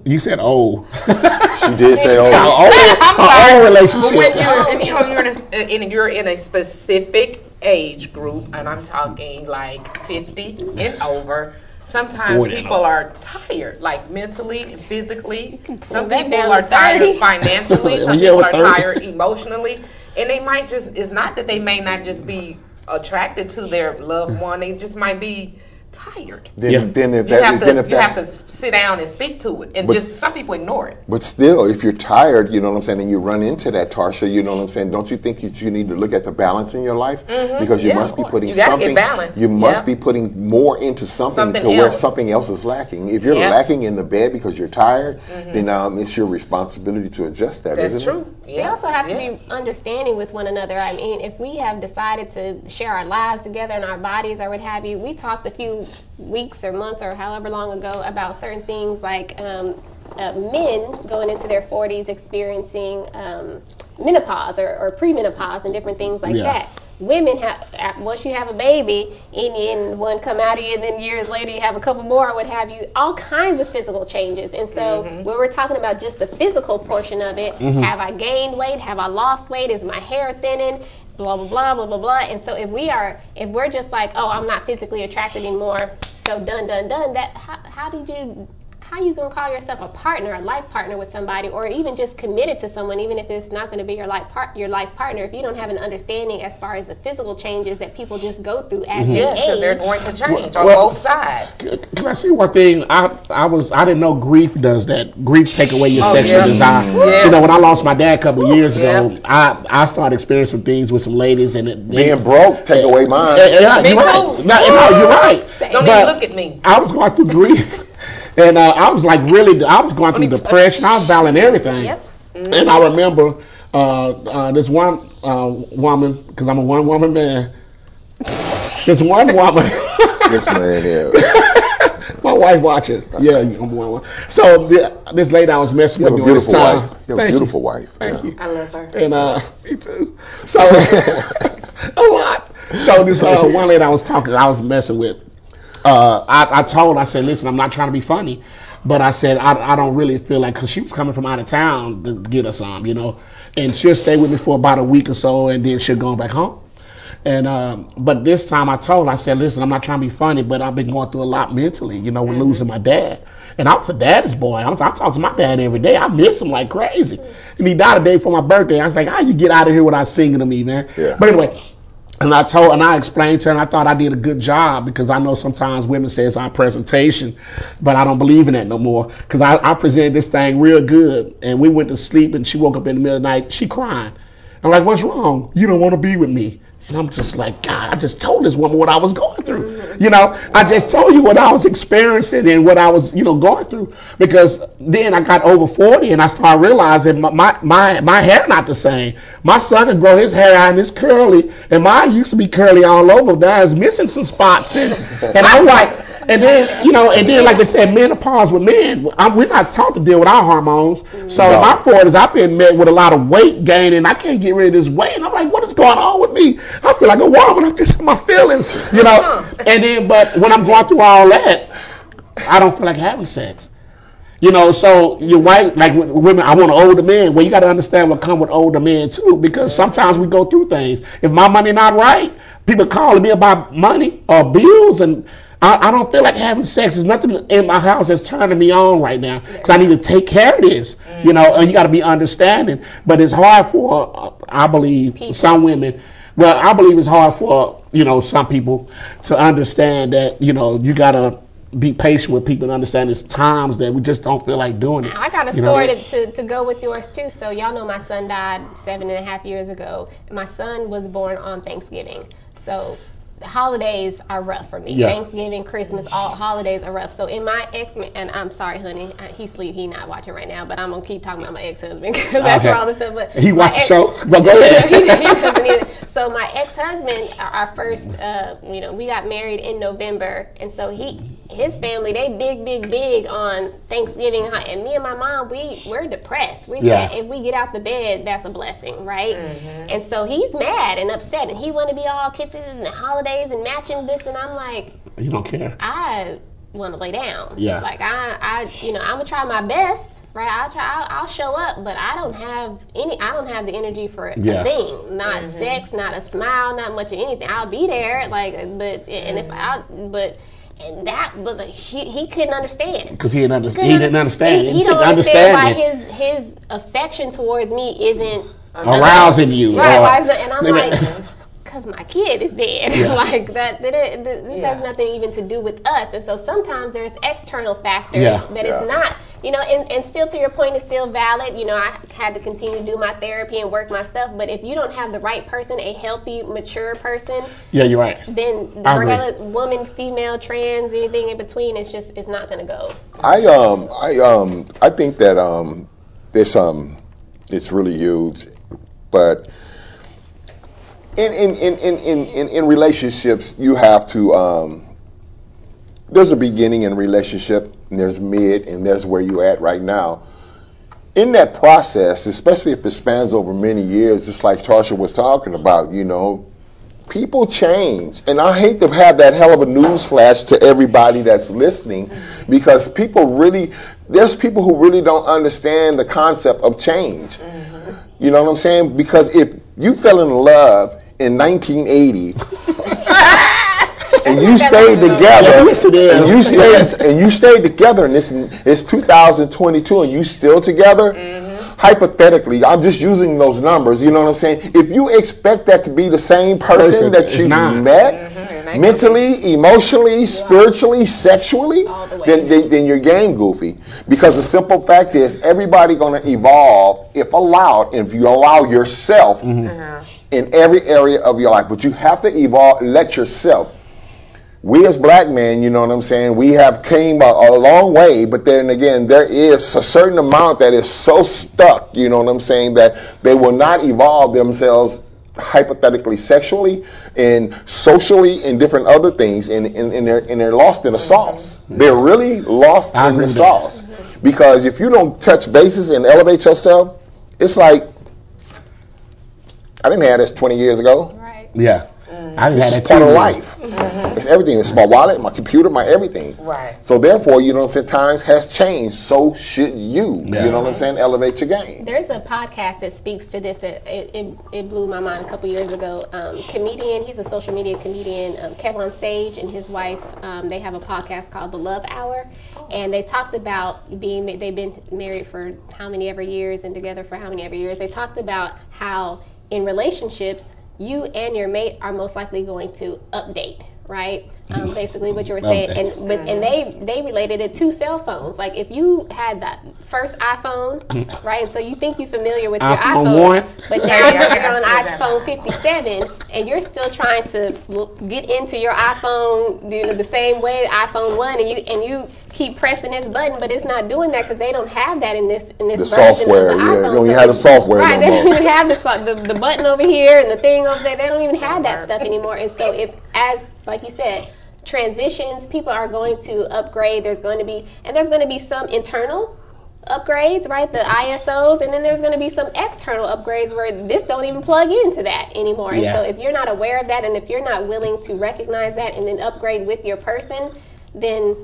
you said old. She did say, "Oh, Our old, our old relationship. When you're, you know, you're in a, in, you're in a specific age group, and I'm talking like 50 and over. sometimes people are tired, like mentally, physically. Some people are tired financially. Some people are tired emotionally, and they might just. It's not that they may not just be attracted to their loved one. They just might be tired. Then, Yeah. then if You that, have to. then if You have to sit down and speak to it, and But- just some people ignore it. But still, if you're tired, you know what I'm saying, and you run into that, Tarsha, you know what I'm saying, don't you think you, you need to look at the balance in your life? Because you Yeah, must be course. putting You gotta get something, balance. you must Yeah. be putting more into something, Something to where else. something else is lacking. If you're Yeah. lacking in the bed because you're tired, then um, it's your responsibility to adjust that, That's not true. it? We Yeah. also have Yeah. to be understanding with one another. I mean, if we have decided to share our lives together and our bodies or what have you, we talked a few weeks or months or however long ago about certain things like um, uh, men going into their 40s experiencing um, menopause or, or premenopause and different things like Yeah. that. Women have once you have a baby and, and one come out of you, and then years later you have a couple more, or what have you. All kinds of physical changes, and so mm-hmm. when we're talking about just the physical portion of it, mm-hmm. have I gained weight? Have I lost weight? Is my hair thinning? Blah blah blah blah blah blah. And so if we are, if we're just like, oh, I'm not physically attracted anymore, so done done done. That how, how did you? How you gonna call yourself a partner, a life partner with somebody, or even just committed to someone, even if it's not going to be your life part, your life partner, if you don't have an understanding as far as the physical changes that people just go through as mm-hmm. they Yeah, because they're going to change on Well- both sides. Can I say one thing? I I was I didn't know grief does that. Grief take away your Oh, sexual yeah. desire. Yeah. You know, when I lost my dad a couple of years ago, Yeah. I I started experiencing things with some ladies, and it, Being broke, take away mine. Yeah, yeah, Me you're too. right. No, no, you're right. Don't But even look at me. I was going through grief, and uh, I was like really, I was going through depression. I was battling everything. Yep. And I remember uh, uh, this one uh, woman, because I'm a one woman man. This one woman. this man here. My wife watching. Yeah, I'm one. one. So the, this lady I was messing You have with a during this beautiful time. wife. You have a Thank beautiful wife. Thank Yeah. you. I love her. And uh, me too. So a lot. So this uh, one lady I was talking, I was messing with. Uh, I, I told, I said, listen, I'm not trying to be funny, but I said I, I don't really feel like because she was coming from out of town to get us some, you know, and she'll stay with me for about a week or so, and then she'll go back home. And um, but this time I told I said, listen, I'm not trying to be funny, but I've been going through a lot mentally, you know, with losing my dad. And I was a daddy's boy. I, was, I talk to my dad every day. I miss him like crazy. And he died a day before my birthday. I was like, how you get out of here without singing to me, man? Yeah. But anyway, and I told and I explained to her, and I thought I did a good job because I know sometimes women say it's our presentation, but I don't believe in that no more because I, I presented this thing real good, and we went to sleep, and she woke up in the middle of the night, she crying. I'm like, what's wrong? You don't want to be with me. And I'm just like, God, I just told this woman what I was going through. Mm-hmm. You know, I just told you what I was experiencing and what I was, you know, going through. Because then I got over 40 and I started realizing my, my, my, my hair not the same. My son can grow his hair out and it's curly. And mine used to be curly all over. Now it's missing some spots. And, and I'm like, and then, you know, and then, like they said, menopause with men, I'm, we're not taught to deal with our hormones. So in my 40s, I've been met with a lot of weight gain, and I can't get rid of this weight. And I'm like, what is going on with me? I feel like a woman. I'm just in my feelings, you know. And then, but when I'm going through all that, I don't feel like having sex. You know, so your wife, like women, I want an older man. Well, you got to understand what come with older men too, because sometimes we go through things. If my money not right, people calling me about money or bills, and I, I don't feel like having sex. There's nothing in my house that's turning me on right now because I need to take care of this. You know, and you got to be understanding. But it's hard for, uh, I believe, some women. Well, I believe it's hard for you know some people to understand that you know you gotta be patient with people and understand there's times that we just don't feel like doing it. I got a story to, to, to go with yours too. So y'all know my son died seven and a half years ago. My son was born on Thanksgiving. So holidays are rough for me. Yeah. Thanksgiving, Christmas, all holidays are rough. So in my ex, and I'm sorry, honey, uh, he sleep. He not watching right now, but I'm gonna keep talking about my ex-husband because that's Okay. where all this stuff. But He my watched ex- show? But go ahead. he, he doesn't either. So my ex-husband, our, our first, uh, you know, we got married in November, and so he, his family, they big, big, big on Thanksgiving, and me and my mom, we we're depressed. We Yeah. said if we get out the bed, that's a blessing, right? And so he's mad and upset, and he want to be all kisses and the holidays and matching this, and I'm like, You don't care. I want to lay down. Yeah. Like I, I, you know, I'm gonna try my best. Right, I'll try. I'll, I'll show up, but I don't have any. I don't have the energy for a thing. Not mm-hmm. sex, not a smile, not much of anything. I'll be there, like, but and if mm-hmm. I, but and that was a he, he couldn't understand Because he didn't, under, couldn't he didn't understand. He, it. he don't Understand understand, it. why his his affection towards me isn't arousing you. Right, or- why is that? And I'm like, because my kid is dead. Yeah. like that. that it, th- this Yeah. has nothing even to do with us. And so sometimes there's external factors Yeah. that Yeah. it's not. You know, and, and still to your point, it's still valid. You know, I had to continue to do my therapy and work my stuff. But if you don't have the right person, a healthy, mature person, yeah, you're right. then I agree. regardless, woman, female, trans, anything in between, it's just it's not going to go. I um I um I think that um there's um it's really huge, but in in in in in, in, in relationships you have to um there's a beginning in a relationship and there's mid and there's where you're at right now. In that process, especially if it spans over many years, just like Tarsha was talking about, you know, people change. And I hate to have that hell of a news flash to everybody that's listening because people really, there's people who really don't understand the concept of change. You know what I'm saying? Because if you fell in love in 1980 and you stayed together, Yes, and you stayed and you stayed together, and it's it's 2022, and you still together. Hypothetically, I'm just using those numbers. You know what I'm saying? If you expect that to be the same person Person, that you not. met, ain't mentally, emotionally, spiritually, sexually, the way. then, then then your game goofy. Because the simple fact is, everybody going to evolve if allowed, if you allow yourself in every area of your life. But you have to evolve. Let yourself we as black men, you know what I'm saying, we have came a, a long way, but then again, there is a certain amount that is so stuck, you know what I'm saying, that they will not evolve themselves hypothetically sexually and socially and different other things and, and, and, they're, and they're lost in the mm-hmm. sauce. They're really lost I in agree the with that. sauce. Because if you don't touch bases and elevate yourself, it's like I didn't have this 20 years ago. Right. Yeah. I didn't It's have that part of too. life. It's everything. It's my wallet, my computer, my everything. Right. So therefore, you know what I'm saying, times has changed. So should you. Yeah. You know what I'm saying? Elevate your game. There's a podcast that speaks to this. It, it, it, it blew my mind a couple years ago. Um, comedian, he's a social media comedian, um, KevOnStage and his wife. Um, they have a podcast called The Love Hour, and they talked about being. They've been married for how many ever years and together for how many ever years. They talked about how in relationships you and your mate are most likely going to update. Right, um, basically what you were saying, Update. and but, and they they related it to cell phones. Like if you had that first iPhone, right? So you think you're familiar with your iPhone iPhone, one? but now you're on iPhone 57, and you're still trying to get into your iPhone you know, the same way iPhone one, and you and you keep pressing this button, but it's not doing that because they don't have that in this in this The version software, of the yeah, iPhone. you don't even have the software right? no they don't even have the, the the button over here and the thing over there. They don't even have that stuff anymore. And so if as like you said. Transitions, people are going to upgrade. There's going to be, and there's going to be some internal upgrades, right? The ISOs, and then there's going to be some external upgrades where this don't even plug into that anymore. And so if you're not aware of that, and if you're not willing to recognize that and then upgrade with your person, then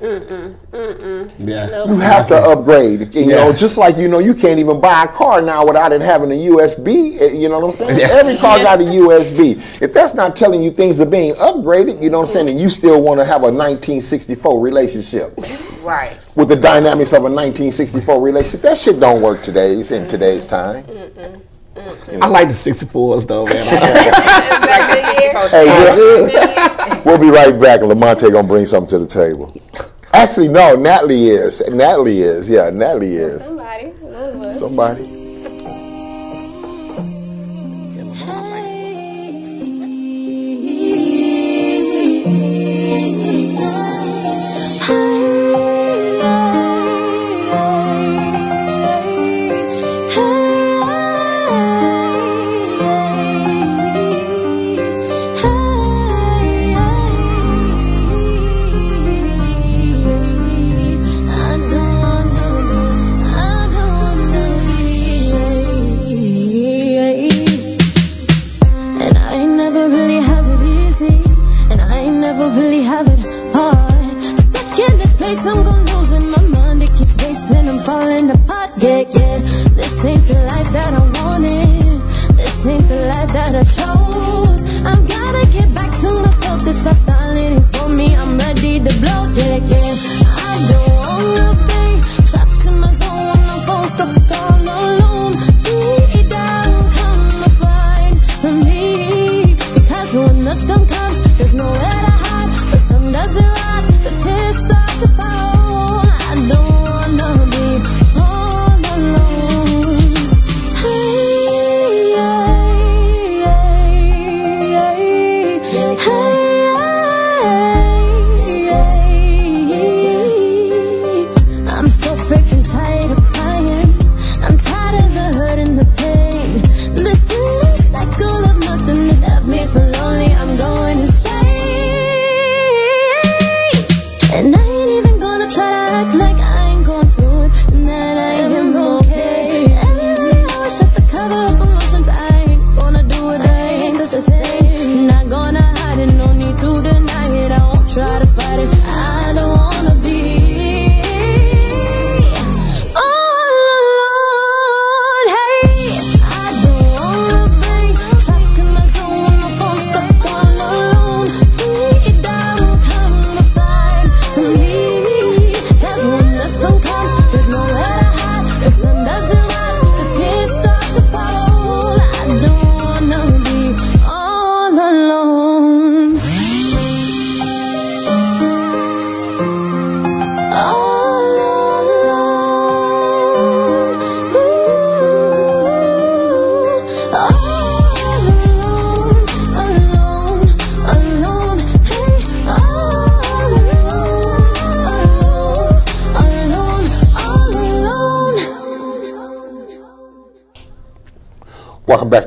mm-mm, mm-mm. Yeah. Nope. You have to upgrade. And, You know, just like you know, you can't even buy a car now without it having a USB. eh, You know what I'm saying? Yeah. Every car got a USB. If that's not telling you things are being upgraded, you know what I'm saying, and you still want to have a 1964 relationship Right. with the dynamics of a 1964 relationship, that shit don't work today's in today's time. I like the 64s though, man. Hey, we'll, we'll be right back. Lamonte gonna bring something to the table. Actually, no, Natalie is. Natalie is. Yeah, Natalie is. Somebody, one of us. Somebody.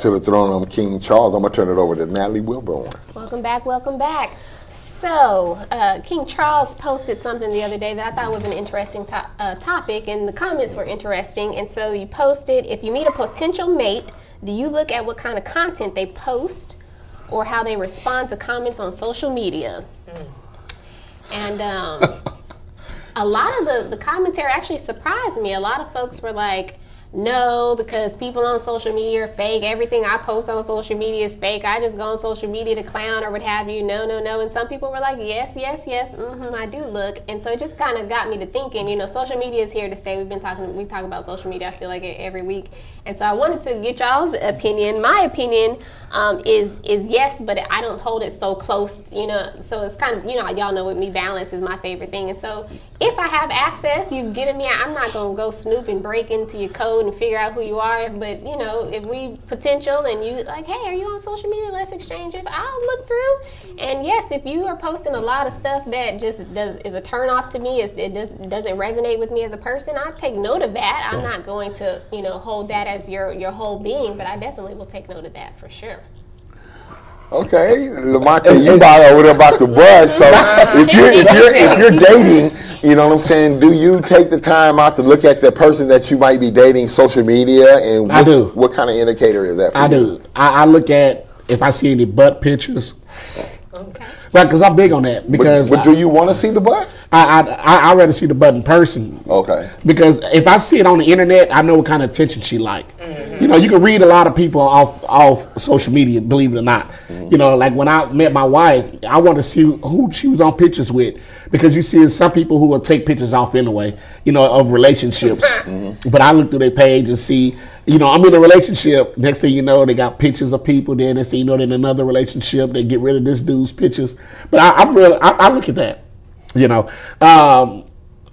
To the throne. I'm King Charles. I'm gonna turn it over to Natalie Wilborn. Welcome back, welcome back. So, uh, King Charles posted something the other day that I thought was an interesting to- uh, topic, and the comments were interesting. And so, you posted if you meet a potential mate, do you look at what kind of content they post or how they respond to comments on social media? And um, a lot of the, the commentary actually surprised me. A lot of folks were like, no, because people on social media are fake. Everything I post on social media is fake. I just go on social media to clown or what have you. No, no, no. And some people were like, yes, yes, yes, mm-hmm, I do look. And so it just kind of got me to thinking, you know, social media is here to stay. We've been talking, we talk about social media, I feel like every week. And so I wanted to get y'all's opinion. My opinion um, is is yes, but I don't hold it so close, you know. So it's kind of, you know, y'all know with me, balance is my favorite thing. And so if I have access, you've given me, I'm not going to go snoop and break into your code and figure out who you are. But, you know, if we potential and you like, hey, are you on social media? Let's exchange it. I'll look through. And yes, if you are posting a lot of stuff that just does is a turn off to me, is, it does, doesn't resonate with me as a person, I take note of that. I'm not going to, you know, hold that as your, your whole being, but I definitely will take note of that for sure. Okay, Lamonte, you about over there about the buzz. So if you're if you're if you're dating, you know what I'm saying. Do you take the time out to look at the person that you might be dating, social media, and what, I do. What kind of indicator is that? For I you? do. I, I look at if I see any butt pictures. Okay. Right, because I'm big on that. Because But, but do you want to see the butt? I, I, I, I rather see the butt in person. Okay. Because if I see it on the internet, I know what kind of attention she like. Mm-hmm. You know, you can read a lot of people off off social media, believe it or not. Mm-hmm. You know, like when I met my wife, I want to see who she was on pictures with because you see some people who will take pictures off anyway, you know, of relationships. Mm-hmm. But I look through their page and see, you know, I'm in a relationship. Next thing you know, they got pictures of people. Then next thing you know, they're in another relationship. They get rid of this dude's pictures. But I, I'm real. I, I look at that you know, um,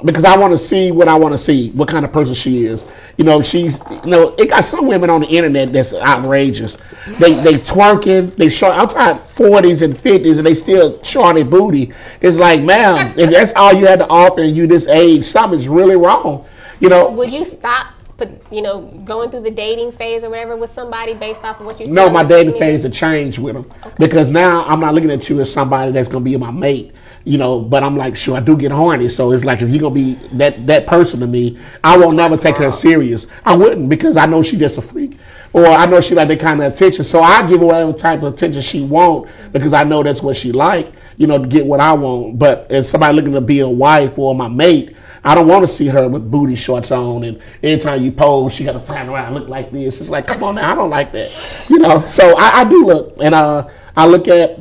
because I want to see what I want to see, what kind of person she is. You know, she's, you know, it got some women on the internet that's outrageous. They they twerking, they show. I'm talking forties and fifties, and they still showing their booty. It's like, man, if that's all you had to offer, and you this age, something's really wrong. You know, Would you stop, but you know, going through the dating phase or whatever with somebody based off of what you? see No, my dating phase have changed with them because now I'm not looking at you as somebody that's gonna be my mate, you know. But I'm like, sure, I do get horny, so it's like if you're gonna be that that person to me, I won't never take her serious. I wouldn't because I know she just a freak, or I know she like that kind of attention. So I give her whatever type of attention she want because I know that's what she like, you know, to get what I want. But if somebody looking to be a wife or my mate. I don't want to see her with booty shorts on, and every time you pose, she got to turn around and look like this. It's like, come on now, I don't like that, you know. So I, I do look, and uh, I look at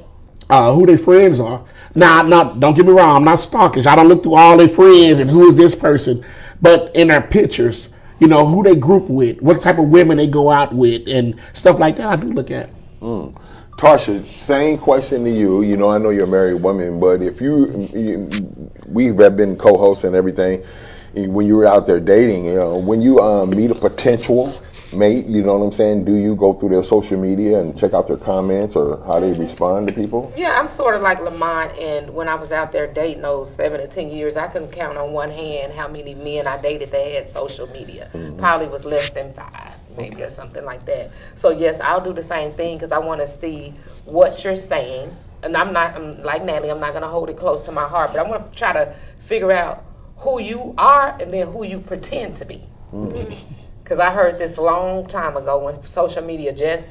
uh, who their friends are. Now, not don't get me wrong, I'm not stalkish. I don't look through all their friends and who is this person, but in their pictures, you know, who they group with, what type of women they go out with, and stuff like that. I do look at. Tarsha, same question to you. You know, I know you're a married woman, but if you, you we have been co-hosts and everything. When you were out there dating, you know, when you um, meet a potential mate, you know what I'm saying? Do you go through their social media and check out their comments or how they respond to people? Yeah, I'm sort of like Lamonte, and when I was out there dating those seven to ten years, I couldn't count on one hand how many men I dated that had social media. Probably was less than five, maybe, or something like that. So yes, I'll do the same thing because I want to see what you're saying, and I'm not I'm like Natalie. I'm not going to hold it close to my heart, but I'm going to try to figure out who you are and then who you pretend to be. Mm-hmm. Because I heard this long time ago when social media just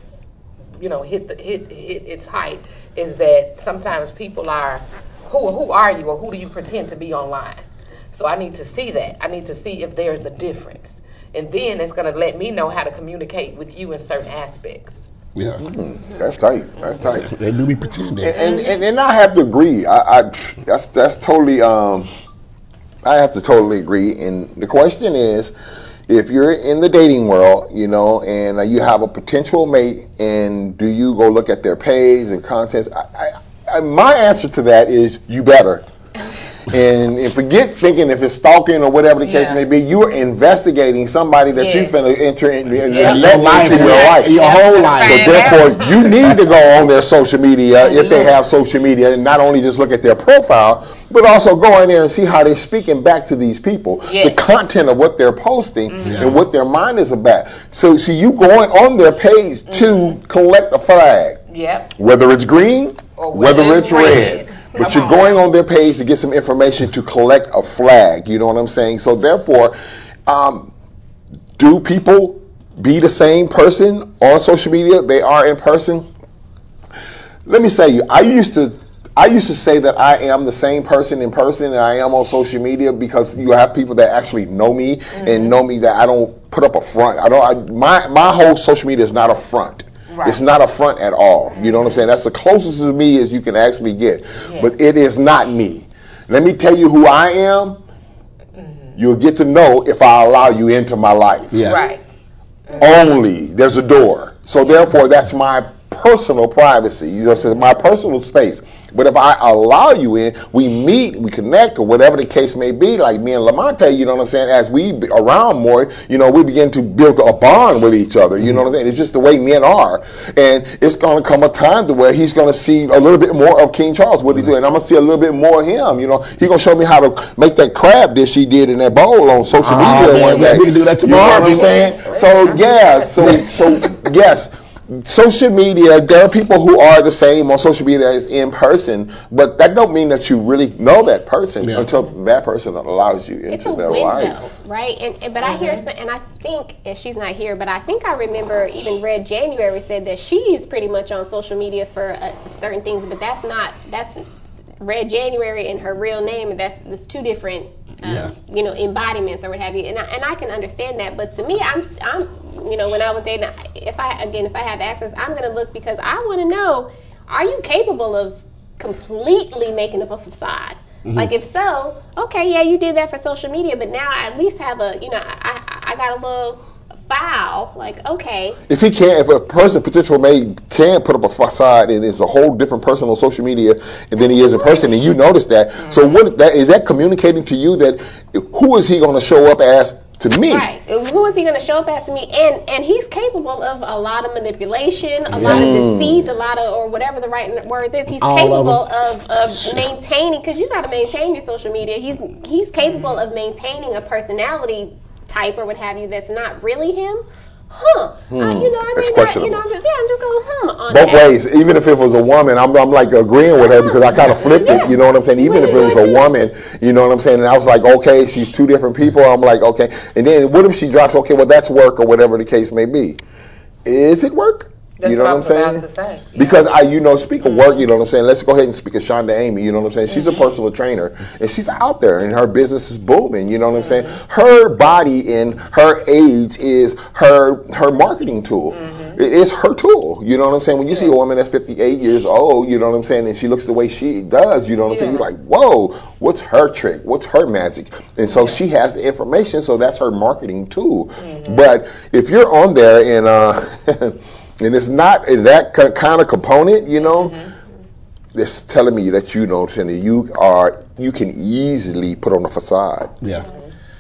you know hit the hit hit its height is that sometimes people are who who are you or who do you pretend to be online so i need to see that i need to see if there's a difference and then it's going to let me know how to communicate with you in certain aspects Yeah, That's tight. That's tight. they do be pretending. and, and and I have to agree. I, I that's that's totally. Um, I have to totally agree. And the question is, if you're in the dating world, you know, and uh, you have a potential mate, and do you go look at their page and contents? I, I, I, my answer to that is you better. and, and forget thinking if it's stalking or whatever the case Yeah. may be. You are investigating somebody that you Yes. finna enter in, and Yeah. let Your life, into your life. Your whole life. So therefore, you need to go on their social media if they have social media, and not only just look at their profile, but also go in there and see how they're speaking back to these people, the content of what they're posting, mm-hmm. and what their mind is about. So, see, you going on their page to mm-hmm. collect a flag, Yep. whether it's green Or whether whether it's it's red. red. But you're going on their page to get some information to collect a flag. You know what I'm saying? So therefore, um, do people be the same person on social media they are in person? Let me say you, I used to I used to say that I am the same person in person and I am on social media because you have people that actually know me and know me that I don't put up a front. I don't I, my my whole social media is not a front. Right. It's not a front at all. You know what I'm saying? That's the closest to me as you can actually get. But it is not me. Let me tell you who I am. Mm-hmm. You'll get to know if I allow you into my life Yeah. Right. only there's a door. So therefore, that's my personal privacy. You know, so my personal space. But if I allow you in, we meet, we connect, or whatever the case may be. Like me and Lamonte, you know what I'm saying? As we be around more, you know, we begin to build a bond with each other. You know what I'm saying? It's just the way men are, and it's going to come a time to where he's going to see a little bit more of King Charles, what he do, and I'm going to see a little bit more of him. You know, he's going to show me how to make that crab dish he did in that bowl on social Oh, media man, one day. we can do that tomorrow. You know what I'm saying? So yeah, so so yes, social media. There are people who are the same on social media as in person, but that don't mean that you really know that person Yeah. until that person allows you into it's into a their window, life. right? And, and but I hear some, and I think, and she's not here, but I think I remember even Red January said that she's pretty much on social media for uh, certain things, but that's not that's Red January and her real name, and that's that's two different. Um, Yeah. You know, embodiments or what have you, and I, and I can understand that. But to me, I'm, I'm, you know, when I was dating, if I again, if I have access, I'm going to look because I want to know: Are you capable of completely making up a facade? Like if so, okay, yeah, you did that for social media, but now I at least have a, you know, I I, I got a little file. Like okay, If he can't, if a person potential may can put up a facade and is a whole different person on social media than he is in person, and you notice that, so mm-hmm. what that is that communicating to you that who is he going to show up as to me? Right. Uh, who is he going to show up as to me? And and he's capable of a lot of manipulation, a lot of deceit, a lot of or whatever the right word is. He's All capable them. of, of maintaining because you got to maintain your social media. He's he's capable of maintaining a personality type or what have you that's not really him. Huh? Uh, you know, I mean, not, you know, I'm just yeah, I'm just going hmm on Both that. ways. Even if it was a woman, I'm, I'm like agreeing with her because I kind of flipped it. You know what I'm saying? Even if it was a woman, you know what I'm saying? And I was like, okay, she's two different people. I'm like, okay. And then what if she drops? Okay, well that's work or whatever the case may be. Is it work? That's you know what I'm saying? say. Yeah. Because I, you know, speak of mm-hmm. work, you know what I'm saying. Let's go ahead and speak of Shonda Amy. You know what I'm saying. She's a mm-hmm. personal trainer, and she's out there, and her business is booming. You know what I'm saying. Mm-hmm. Her body and her age is her her marketing tool. It is her tool. You know what I'm saying. When you see a woman that's 58 years old, you know what I'm saying, and she looks the way she does, you know what I'm saying. You're like, whoa, what's her trick? What's her magic? And so she has the information, so that's her marketing tool. But if you're on there and uh, and it's not in that kind of component, you know, mm-hmm. it's telling me that you know, Cindy, you are you can easily put on a facade. Yeah.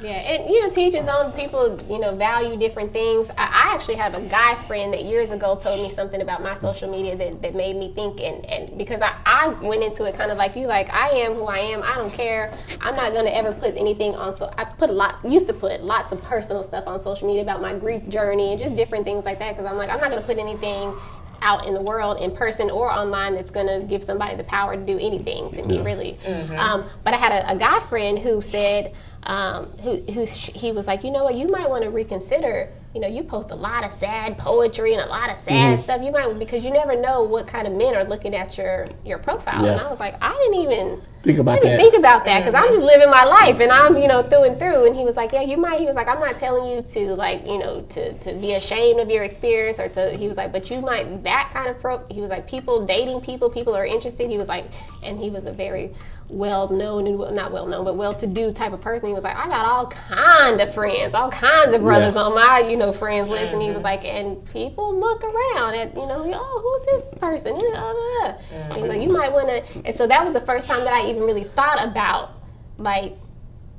Yeah, and you know, teach his own people, you know, value different things. I, I actually have a guy friend that years ago told me something about my social media that, that made me think, and, and because I, I went into it kind of like you, like I am who I am. I don't care. I'm not going to ever put anything on. So I put a lot, used to put lots of personal stuff on social media about my grief journey and just different things like that. Because I'm like, I'm not going to put anything out in the world in person or online that's going to give somebody the power to do anything to me really. Um, but i had a, a guy friend who said um, who, who he was like you know what? You might want to reconsider you know you post a lot of sad poetry and a lot of sad mm-hmm. stuff you might because you never know what kind of men are looking at your your profile and i was like i didn't even Think about I didn't that. think about that because I'm just living my life and I'm, you know, through and through. And he was like, yeah, you might. He was like, I'm not telling you to like, you know, to to be ashamed of your experience or to. He was like, but you might that kind of pro. He was like, people dating people, people are interested. He was like, and he was a very well known and well, not well known but well to do type of person. He was like, I got all kind of friends, all kinds of brothers Yeah. on my, you know, friends list. And he was mm-hmm. like, and people look around at, you know, oh, who's this person? You know, blah, blah, blah. He was like, you mm-hmm. might want to. And so that was the first time that I even really thought about like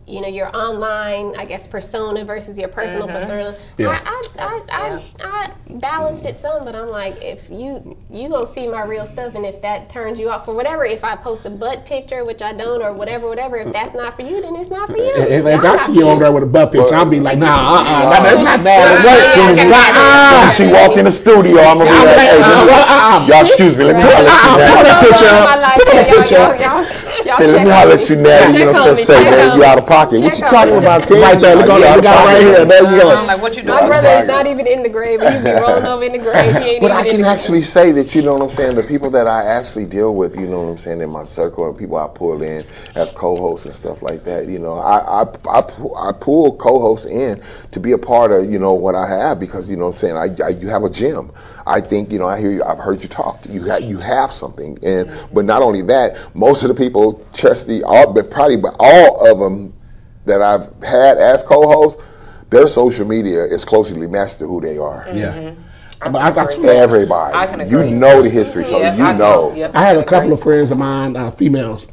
you know your online I guess persona versus your personal persona. Yeah. I, I, I, I, I balanced it some, but I'm like if you you gonna see my real stuff, and if that turns you off for whatever, if I post a butt picture, which I don't, or whatever, whatever, if that's not for you, then it's not for you. If, if Y'all I see you for over there with a butt picture, I'll be like, nah, uh, uh, that, that's not bad. What? Soon as Uh-uh. soon as she walked in the studio, I'm gonna be like, like, hey, uh, let me- uh, uh, y'all excuse me, let me holler Uh-uh, at pull you that now. picture up. My life, Pull that y'all- picture y'all- y'all- y'all Say, let me on holler at you now. You know what I'm saying? man, you me. out of pocket. What Check you talking about, Ted? Right there, we got, You out we of got it right here. There you I'm like, what you doing? My brother Right. is not even in the grave, and he be rolling over in the grave. He ain't But even I can the actually say that, you know what I'm saying, the people that I actually deal with, you know what I'm saying, in my circle and people I pull in as co-hosts and stuff like that, you know, I, I, I, I pull co-hosts in to be a part of, you know, what I have because, you know what I'm saying, I, I, you have a gym. I think, you know, I hear you, I've heard you talk. You have, you have something. And, but not only that, most of the people, Chesty, all, but probably but all of them that I've had as co-hosts, their social media is closely matched to who they are. Yeah. But I got you. Everybody. I can you know the history, so Yeah, you I know. Yep, I had a couple agree. of friends of mine, uh, females,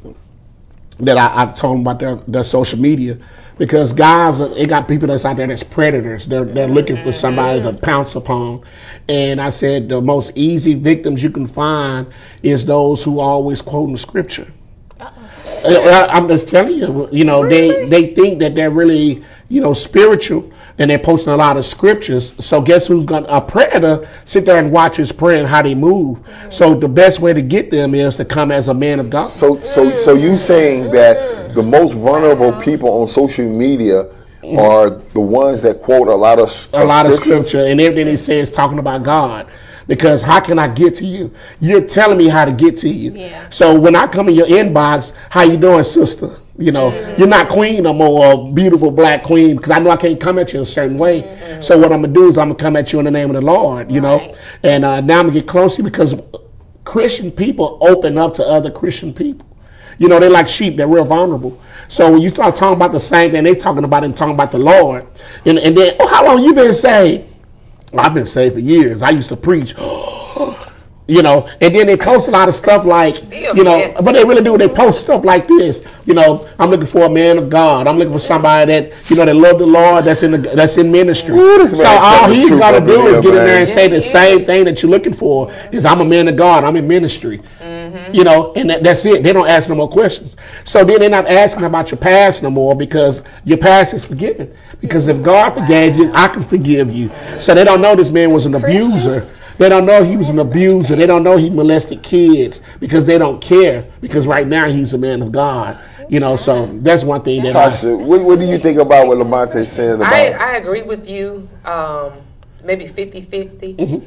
that I, I told them about their, their social media because guys, uh, they got people that's out there that's predators. They're they're looking for somebody to pounce upon, and I said the most easy victims you can find is those who always quoting scripture. I- I'm just telling you, you know, they they think that they're really, you know, spiritual, and they're posting a lot of scriptures. So guess who's going? to A predator sit there and watch his prey and how they move. Mm. So the best way to get them is to come as a man of God. So, so, mm. so you saying that the most vulnerable people on social media mm. are the ones that quote a lot of s- a lot of scripture and everything he says talking about God. Because how can I get to you? You're telling me how to get to you. Yeah. So when I come in your inbox, how you doing, sister? You know, you're not queen no more, or beautiful black queen, because I know I can't come at you a certain way. So what I'm gonna do is I'm gonna come at you in the name of the Lord. You know, and uh, now I'm gonna get close to you because Christian people open up to other Christian people. You know, they're like sheep, they're real vulnerable. So when you start talking about the same thing they talking about and talking about the Lord, and, and then, oh, how long you been saved? I've been saved for years. I used to preach. You know, and then they post a lot of stuff like, you know, but they really do. They post stuff like this. You know, I'm looking for a man of God. I'm looking for somebody that, you know, that love the Lord. That's in the, that's in ministry. Ooh, this so all telling the he's truth got to do is get in there and say the same thing that you're looking for. Is I'm a man of God. I'm in ministry. You know, and that, that's it. They don't ask no more questions. So then they're not asking about your past no more because your past is forgiven. Because if God forgave you, I can forgive you. So they don't know this man was an abuser. They don't know he was an abuser. They don't know he molested kids because they don't care. Because right now he's a man of God. You know, so that's one thing that I, Tarsha, what, what do you think about what Lamonte said about? I, I agree with you. Um, maybe 50 50. Mm-hmm.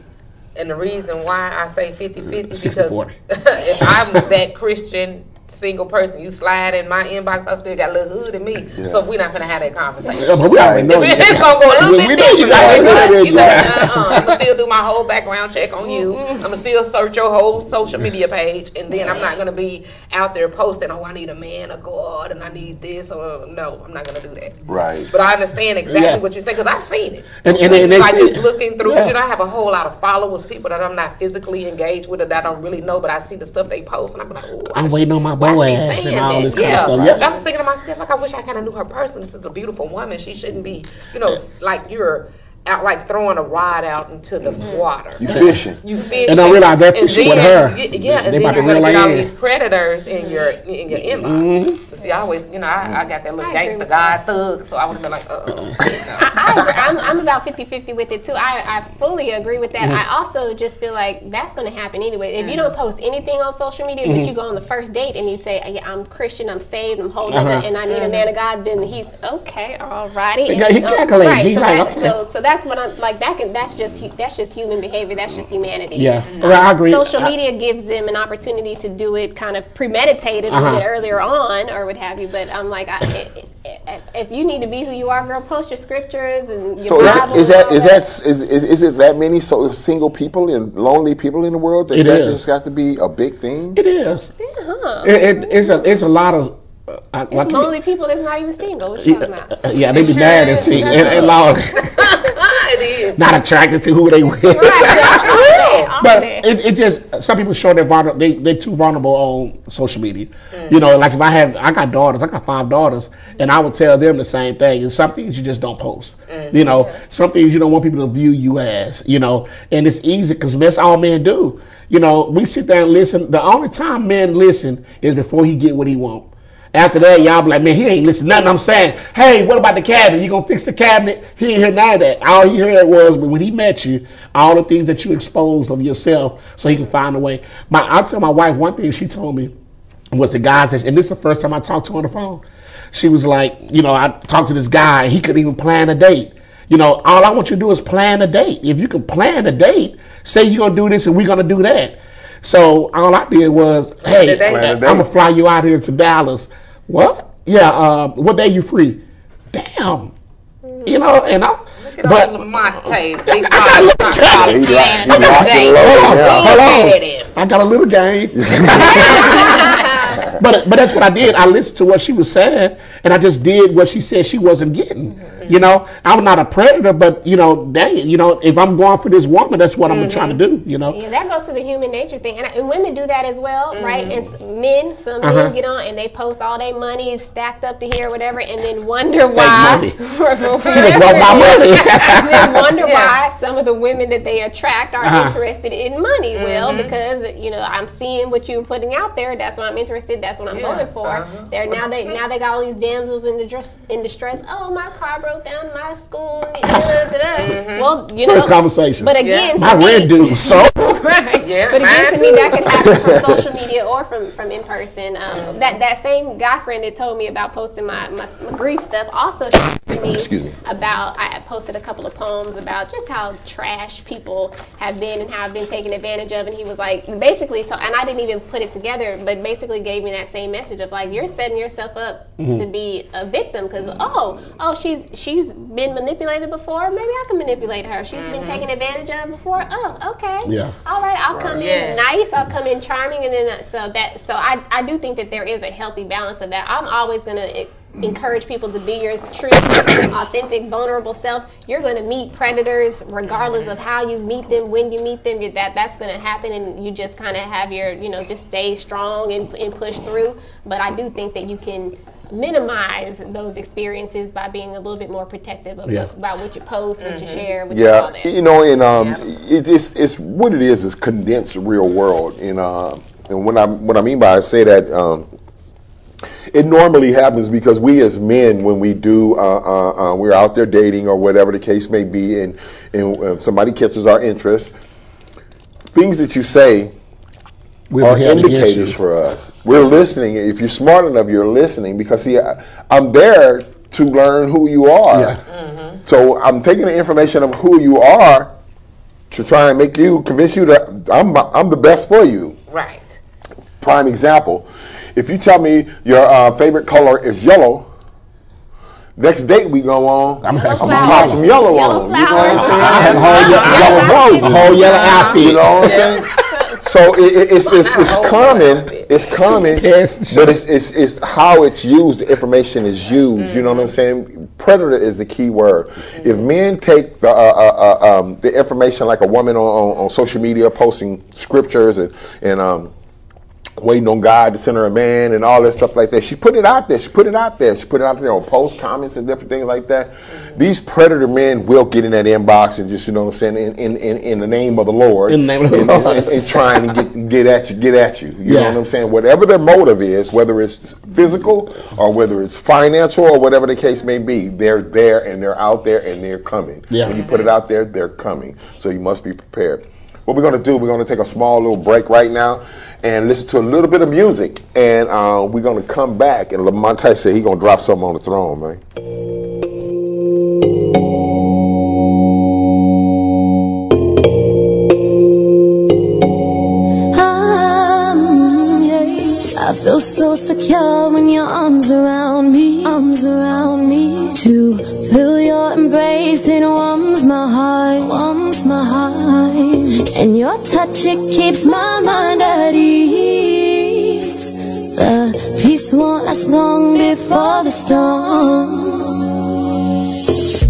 And the reason why I say 50 50 because if I'm that Christian single person, you slide in my inbox, I still got a little hood in me. So we're not to have that conversation. Yeah, but we already know you. it's gonna go a little We- bit we know you. Like. You better, uh-uh. I'm gonna still do my whole background check on you. Mm-hmm. I'm gonna still search your whole social media page, and then I'm not gonna be out there posting, "Oh, I need a man of God, and I need this." Or no, I'm not gonna do that. Right. But I understand exactly Yeah. what you say because I've seen it. And- and and like just looking through, Yeah. you know, I have a whole lot of followers, people that I'm not physically engaged with, or that I don't really know, but I see the stuff they post, and I'm like, "Oh, I'm waiting on my why boy she ass saying and all that? this kind yeah. of stuff. So Yeah. I'm thinking to myself, like, I wish I kind of knew her person. This is a beautiful woman. She shouldn't be, you know, like you're out, like throwing a rod out into the water. you fishing? You fishing. And I realize they're and fishing with then- her. y- Yeah, and They then you're gonna get all in. these predators in your in your inbox. Mm-hmm. But see, I always, you know, I, I got that little I gangster with guy thug, so I would have been like, uh, I agree. I'm, I'm about 50 50 with it too. I, I fully agree with that. Mm-hmm. I also just feel like that's going to happen anyway. If you don't post anything on social media, Mm-hmm. but you go on the first date and you say, yeah, I'm Christian, I'm saved, I'm holy, Uh-huh. and I need a man of God, then he's okay, alrighty. Yeah, he And, um. Right, He so, like, that, okay. so, so that's what I'm like. That can that's just that's just human behavior. That's just humanity. Yeah. Well, I agree. Social I- media gives them an opportunity to do it kind of premeditated a Uh-huh. little bit earlier on or what have you. But I'm like, I, i- i- if you need to be who you are, girl, post your scriptures and your So is, Bible. is and that all is that is, is, is it that many so single people and lonely people in the world that It that is. just got to be a big thing? It is. Huh. It, it, it's a it's a lot of I- like Lonely people that's not even single. What you talking about? Uh, yeah, they be mad and Sure and, and is. not attracted to who they with. Right, right, right. all but it, it just some people show they're vulnerable. They they too vulnerable on social media. Mm. You know, like if I have I got daughters, I got five daughters, and I would tell them the same thing. And some things you just don't post. Mm-hmm. You know, some things you don't want people to view you as. You know, and it's easy because that's all men do. You know, we sit there and listen. The only time men listen is before he get what he want. After that, y'all be like, man, he ain't listening to nothing I'm saying. Hey, what about the cabinet? You gonna fix the cabinet? He ain't hear none of that. All he heard was, but when he met you, all the things that you exposed of yourself, so he can find a way. My, I'll tell my wife one thing she told me was the guys, that, and this is the first time I talked to her on the phone. She was like, you know, I talked to this guy, and he couldn't even plan a date. You know, all I want you to do is plan a date. If you can plan a date, say you're gonna do this and we're gonna do that. So all I did was, hey, a date. Plan a I'm gonna fly you out here to Dallas. What? Yeah. Uh, what day you free? Damn. You know, and I. But But Lamonte, big Yeah, he locked, he locked and hold on, Yeah. hold on. at him. I got a little game. but but that's what I did. I listened to what she was saying, and I just did what she said she wasn't getting. You know, I'm not a predator, but you know, dang you know, if I'm going for this woman, that's what I'm trying to do. You know, Yeah, that goes to the human nature thing, and, and women do that as well, right? And men, some Uh-huh. men get on and they post all their money stacked up to here, or whatever, and then wonder why. money. she just want my money. then wonder Yeah. why some of the women that they attract are Uh-huh. interested in money. Well, because you know I'm seeing what you're putting out there. That's what I'm interested. That's what I'm Yeah. going for. Uh-huh. They're now they now they got all these damsels in distress. In distress. Oh, my car broke down. My school. Well, you know. first conversation. But again, my to me- rent due. So Right. Yeah, but again, mine to me, that could happen from social media or from, from in person. Um, That that same guy friend that told me about posting my, my, my Greek stuff also shared me, Excuse me. about I posted a couple of poems about just how trash people have been and how I've been taken advantage of. And he was like, basically, so and I didn't even put it together, but basically gave me that same message of like you're setting yourself up Mm-hmm. to be a victim because oh oh she's she's been manipulated before, maybe I can manipulate her. She's been taken advantage of before. Oh, okay. Yeah. All right, I'll come Yeah. in nice. I'll come in charming, and then uh, so that so I I do think that there is a healthy balance of that. I'm always gonna. encourage people to be your true, authentic, vulnerable self. You're going to meet predators, regardless of how you meet them, when you meet them. That that's going to happen, and you just kind of have your, you know, just stay strong and, and push through. But I do think that you can minimize those experiences by being a little bit more protective of Yeah. about what you post, what you share, what you all Yeah, that. you know, and um, it, it's it's what it is is condensed real world, and uh, and when I what I mean by I say that um, it normally happens because we as men, when we do, uh, uh, uh, we're out there dating or whatever the case may be, and and uh, somebody catches our interest, things that you say We'll are be held against indicators for us. We're listening. If you're smart enough, you're listening because see, I, I'm there to learn who you are. Yeah. So I'm taking the information of who you are to try and make you convince you that I'm I'm the best for you. Right. Prime example: if you tell me your uh, favorite color is yellow, next date we go on, I'm gonna have some Yellow I'm gonna have some yellow, Yellow on. You know what I'm saying? I have a Yellow whole roses. yellow, whole yellow outfit. You know what I'm saying? So it, it, it's it's, it's common. It's common, Yeah, for sure. but it's, it's it's how it's used. The information is used. You know what I'm saying? Predator is the key word. If men take the uh, uh, uh, um, the information like a woman on, on, on social media posting scriptures and and um, waiting on God to send her a man and all that stuff like that. She put it out there. She put it out there. She put it out there on post comments and different things like that. Mm-hmm. These predator men will get in that inbox and just, you know what I'm saying, in, in, in, in the name of the Lord. In the name of the and, Lord. And, and trying to get, get at you, get at you. You Yeah. know what I'm saying? Whatever their motive is, whether it's physical or whether it's financial or whatever the case may be, they're there and they're out there and they're coming. Yeah. When you put it out there, they're coming. So you must be prepared. What we're going to do, we're going to take a small little break right now and listen to a little bit of music. And uh, we're going to come back. And Lamonte said he's going to drop something on the throne, man. Um. I feel so secure when your arms around me, arms around me. To feel your embrace, it warms my heart, warms my heart. And your touch, it keeps my mind at ease. The peace won't last long before the storm.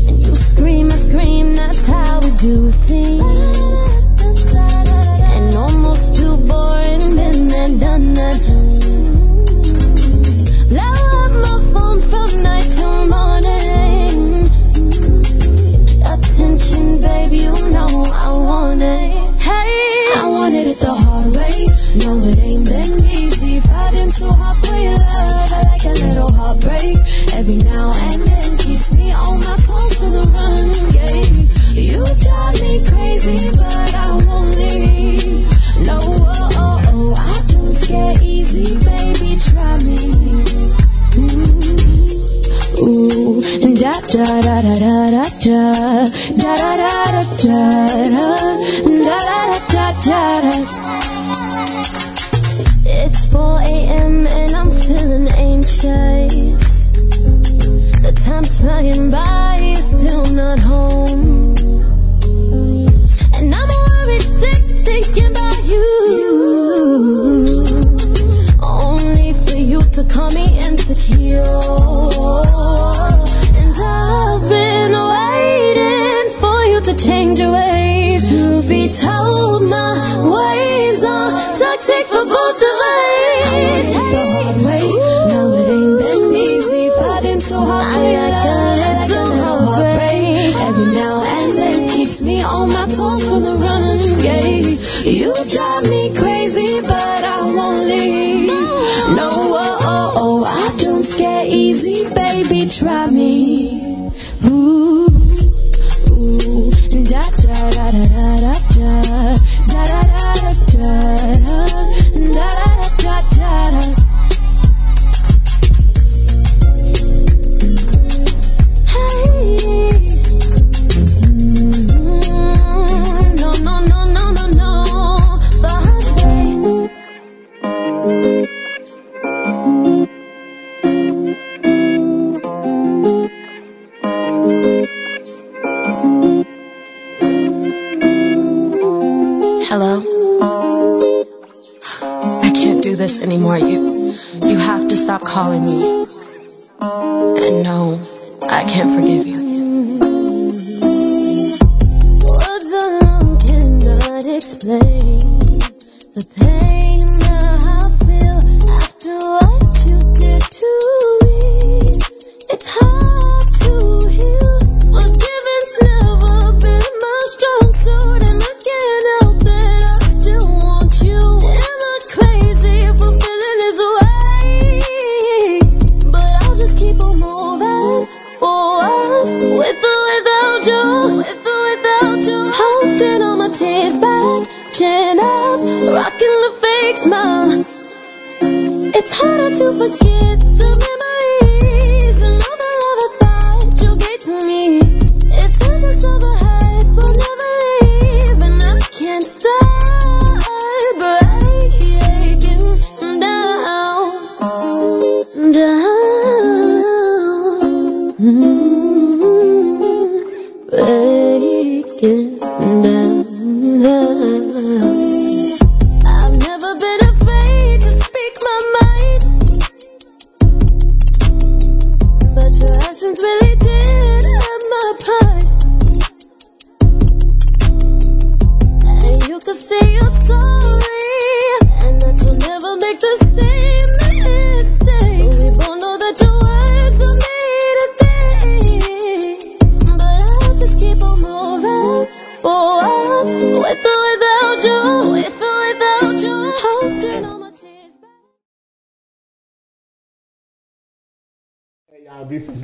And you scream, I scream, that's how we do things. And almost too boring, been there, done that. Blow up my phone from night till morning. Attention, babe, you know I want it wanted it the hard way. No, it ain't been easy. Fighting to halfway love. I like a little heartbreak. Every now and then keeps me on my toes for the run game. You drive me crazy, but I won't leave. No, oh, oh, oh. I don't scare easy, baby. Try me. Ooh, ooh, and da da da da da da da da da da da da da da it's 4 a.m. and I'm feeling anxious. The time's flying by, you're still not home. And I'm worried sick thinking about you.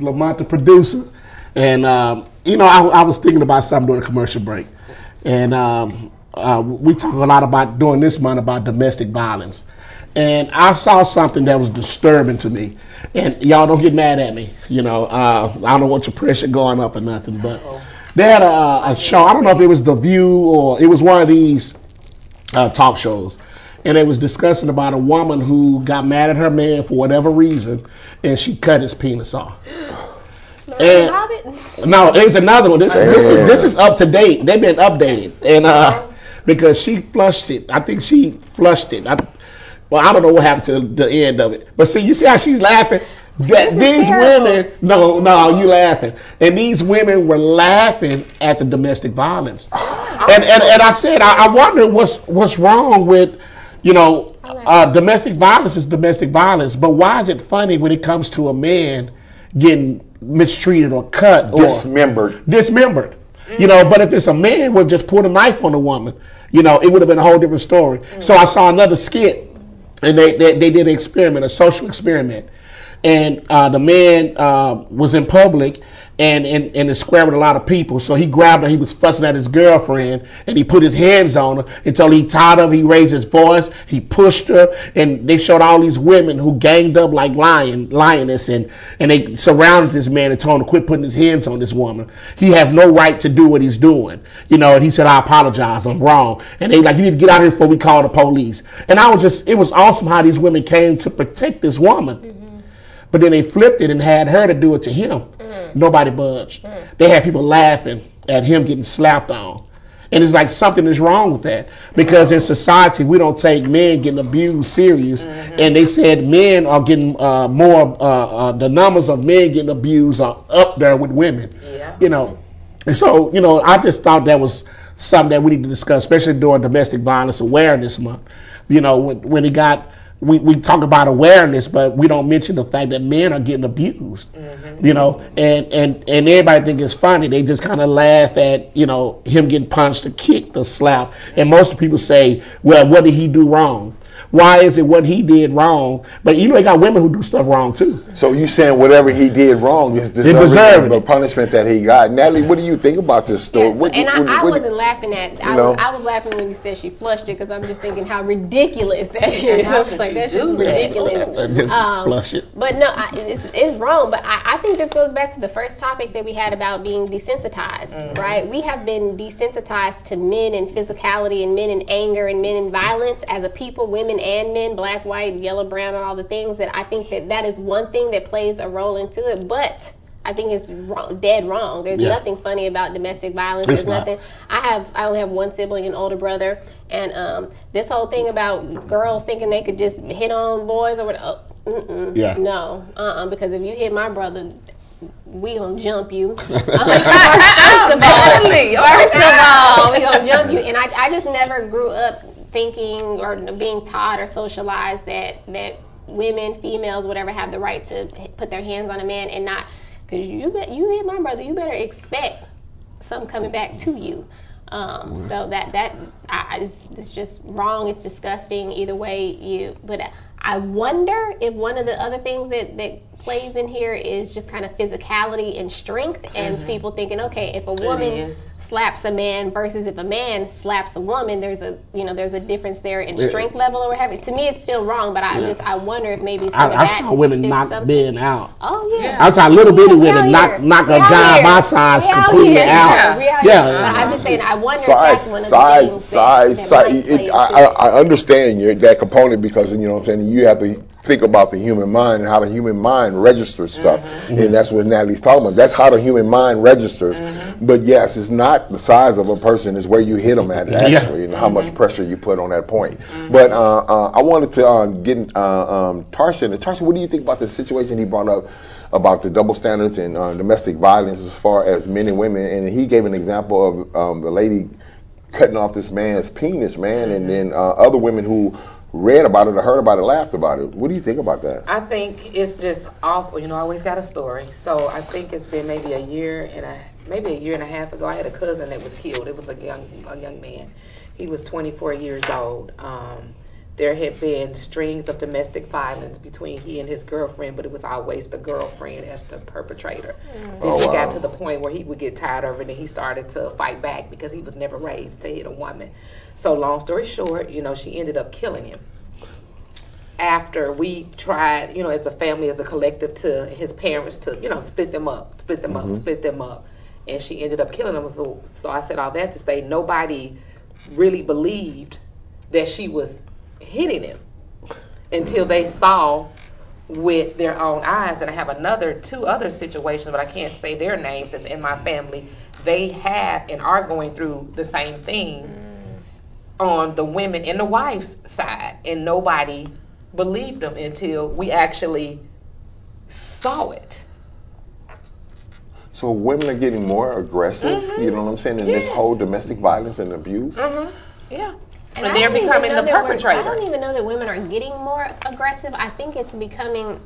Lamonte, the producer, and um, you know, I, I was thinking about something during the commercial break, and um, uh, we talk a lot about during this month about domestic violence, and I saw something that was disturbing to me, and y'all don't get mad at me, you know, uh, I don't want your pressure going up or nothing, but they had a, a show. I don't know if it was The View or it was one of these uh, talk shows. And they was discussing about a woman who got mad at her man for whatever reason, and she cut his penis off. And- no, there's another one. This, this, is, this is up to date. They've been updated, and uh, because she flushed it, I think she flushed it. I, well, I don't know what happened to the end of it, but see, you see how she's laughing. That these terrible. women, no, no, you laughing, and these women were laughing at the domestic violence, and and, and I said, I, I wonder what's what's wrong with, you know, uh, domestic violence is domestic violence, but why is it funny when it comes to a man getting mistreated or cut or Dismembered. dismembered. You know, but if it's a man would just put a knife on a woman, you know, it would have been a whole different story. So I saw another skit, and they, they they did an experiment, a social experiment, and uh, the man uh, was in public and in, in the square with a lot of people. So he grabbed her. He was fussing at his girlfriend, and he put his hands on her until he tired of. Her. He raised his voice. He pushed her, and they showed all these women who ganged up like lion lioness, and and they surrounded this man and told him to quit putting his hands on this woman. He have no right to do what he's doing, you know. And he said, "I apologize. I'm wrong." And they like, "You need to get out of here before we call the police." And I was just, it was awesome how these women came to protect this woman. Mm-hmm. But then they flipped it and had her to do it to him. Nobody budged. They had people laughing at him getting slapped on. And it's like something is wrong with that. Because in society, we don't take men getting abused serious. And they said men are getting uh, more, uh, uh, the numbers of men getting abused are up there with women. Yeah. You know, and so, you know, I just thought that was something that we need to discuss, especially during Domestic Violence Awareness Month. You know, when, when it got, we, we talk about awareness, but we don't mention the fact that men are getting abused. Mm-hmm. You know, and, and, and everybody think it's funny. They just kind of laugh at, you know, him getting punched or kicked or slapped. And most people say, well, what did he do wrong? Why is it what he did wrong? But you know, they got women who do stuff wrong too. So you saying whatever he did wrong is deserved deserving of the punishment that he got? Natalie, what do you think about this story? Yes, What- and what- I, I wasn't laughing at. I, You was, I was laughing when you said she flushed it because I'm just thinking how ridiculous that is. I'm just like that's just that? ridiculous. Just Um, flush it. But no, I, it's, it's wrong. But I, I think this goes back to the first topic that we had about being desensitized, Mm-hmm. right? We have been desensitized to men and physicality and men and anger and men and violence as a people, women and men, black, white, yellow, brown, and all the things that I think that that is one thing that plays a role into it. But I think it's wrong, dead wrong. There's Yeah. nothing funny about domestic violence. It's There's not. nothing. I have I only have one sibling, an older brother, and um, this whole thing about girls thinking they could just hit on boys or whatever. Oh, Yeah. No, uh-uh, because if you hit my brother, we gonna jump you. first of all, first of all, we gonna jump you. And I, I just never grew up thinking or being taught or socialized that that women, females, whatever, have the right to put their hands on a man and not because you bet you hit my brother, you better expect something coming back to you. Um, so that that I, it's, it's just wrong. It's disgusting. Either way, you. But I wonder if one of the other things that that plays in here is just kind of physicality and strength, and people thinking, okay, if a woman is. Slaps a man versus if a man slaps a woman, there's a you know there's a difference there in Yeah. strength level or whatever. To me, it's still wrong, but I Yeah. just I wonder if maybe some I, of I that saw women is knock something- men out. Oh yeah. I saw little bitty We women out knock knock a We out guy here. my size completely out. Yeah, we out Yeah. here. But I'm just saying, I wonder if size, that's one of the size, things size, that, that size. It- I, I. I understand your, that component because you know what I'm saying. You have to think about the human mind and how the human mind registers stuff, Mm-hmm. and that's what Natalie's talking about. That's how the human mind registers. Mm-hmm. But yes, it's not the size of a person; it's where you hit them at. Actually, Yeah. and how Mm-hmm. much pressure you put on that point. But uh, uh, I wanted to uh, get uh, um, Tarsha. And Tarsha, what do you think about the situation he brought up? About the double standards and uh, domestic violence as far as men and women, and he gave an example of um, the lady cutting off this man's penis, man, and then uh, other women who read about it or heard about it laughed about it. What do you think about that? I think it's just awful. You know, I always got a story. So I think it's been maybe a year and a maybe a year and a half ago. I had a cousin that was killed. It was a young a young man. He was 24 years old. Um, there had been strings of domestic violence between he and his girlfriend, but it was always the girlfriend as the perpetrator. Mm. Then Oh, he wow. got to the point where he would get tired of it and he started to fight back because he was never raised to hit a woman. So long story short, you know, she ended up killing him after we tried, you know, as a family, as a collective, to his parents to, you know, split them up, split them up, mm-hmm. split them up, and she ended up killing him. So, so I said all that to say nobody really believed that she was hitting him until they saw with their own eyes. And I have another two other situations, but I can't say their names. It's in my family. They have and are going through the same thing mm. on the women and the wife's side, and nobody believed them until we actually saw it. So women are getting more aggressive, you mm-hmm. know what I'm saying, in this whole domestic violence and abuse. Mm-hmm. Yeah. And And, I they're don't even becoming know the that we're- perpetrator. I don't even know that women are getting more aggressive. I think it's becoming,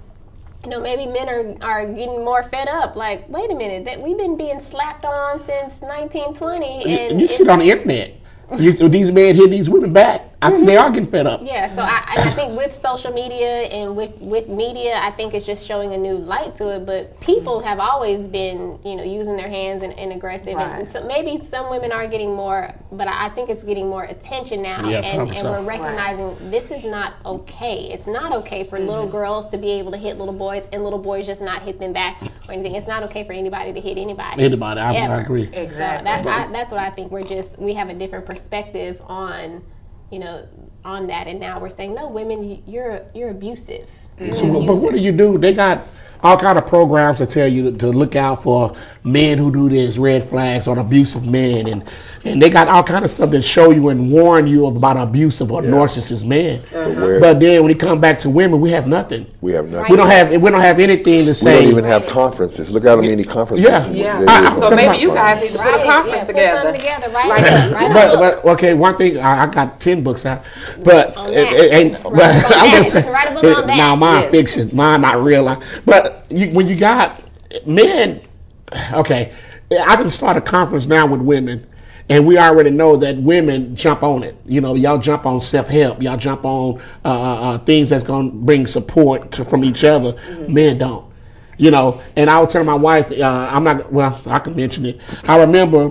you know, maybe men are, are getting more fed up. Like, wait a minute, that we've been being slapped on since 1920, You, and you it's- see it on the internet. You, these men hit these women back. I think they are getting fed up. Yeah, so I, I think with social media and with, with media, I think it's just showing a new light to it. But people have always been, you know, using their hands and, and aggressive. Right. And so maybe some women are getting more, but I think it's getting more attention now. Yeah, and, and we're recognizing this is not okay. It's not okay for little mm-hmm. girls to be able to hit little boys and little boys just not hit them back or anything. It's not okay for anybody to hit anybody. Anybody, I, I Ever. agree. So Exactly. that, I, that's what I think. We're just we have a different perspective on, you know, on that, and now we're saying no, women, you're you're abusive. You're So, but, but what do you do? They got all kind of programs to tell you to, to look out for men who do this, red flags on abusive men, and and they got all kind of stuff that show you and warn you about abusive or narcissist men. Uh-huh. where- But then when it come back to women, we have nothing. We have nothing. We don't have we don't have anything to say. We don't even have conferences. Look how many conferences. Yeah. Yeah. there I- is I- so maybe you guys need to put Right, a conference yeah, together. together, right? Like right but, but okay, one thing I, I got ten books out, oh, but On it, it ain't. Write But on I'm that. just saying, Write a book on that. Now mine Yeah. fiction, mine not real life. You, when you got men, okay, I can start a conference now with women. And we already know that women jump on it. You know, y'all jump on self help. Y'all jump on uh, uh, uh, things that's going to bring support to, from each other. Men don't you know. And I was tell my wife, uh, I'm not. Well, I can mention it. I remember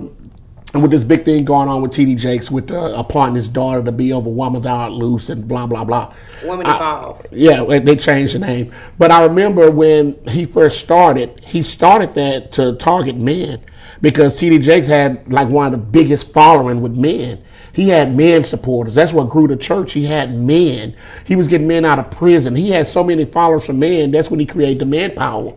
with this big thing going on with TD Jakes with uh, appointing his daughter to be over woman thou art loose and blah blah blah. Women I- Evolve. yeah, they changed the name. But I remember when he first started, he started that to target men because TD Jakes had like one of the biggest following with men. He had men supporters. That's what grew the church. He had men. He was getting men out of prison. He had so many followers from men. That's when he created the manpower.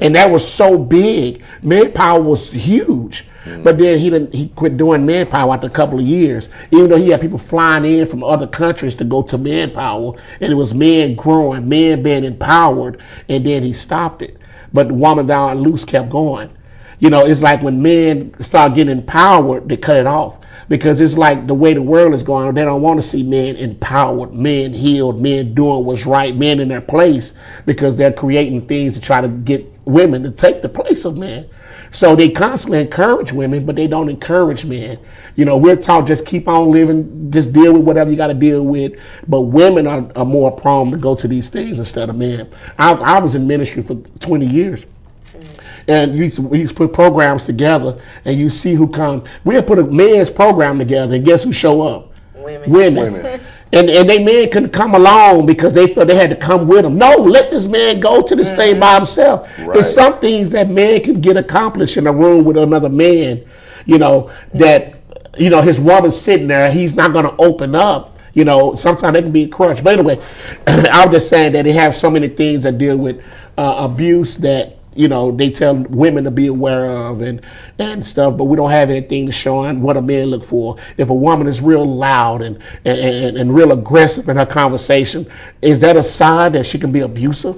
And that was so big. Manpower was huge. But then he didn't, he quit doing manpower after a couple of years. Even though he had people flying in from other countries to go to manpower, and it was men growing, men being empowered, and then he stopped it. But the woman art loose kept going. You know, it's like when men start getting empowered, they cut it off. Because it's like the way the world is going, they don't want to see men empowered, men healed, men doing what's right, men in their place, because they're creating things to try to get women to take the place of men. So they constantly encourage women, but they don't encourage men. You know, we're taught just keep on living, just deal with whatever you got to deal with. But women are, are more prone to go to these things instead of men. I, I was in ministry for 20 years. And you used, we used to put programs together, and you see who come. We had put a men's program together, and guess who show up? Women. Women. Women. And and they men couldn't come along because they felt they had to come with them. No, let this man go to this thing by himself. Right. There's some things that man can get accomplished in a room with another man. You know that you know his woman's sitting there. He's not going to open up. You know, sometimes they can be a crutch. But anyway, I was just saying that they have so many things that deal with uh, abuse that you know they tell women to be aware of and and stuff. But we don't have anything to show on what a man look for. If a woman is real loud and and, and, and real aggressive in her conversation, is that a sign that she can be abusive?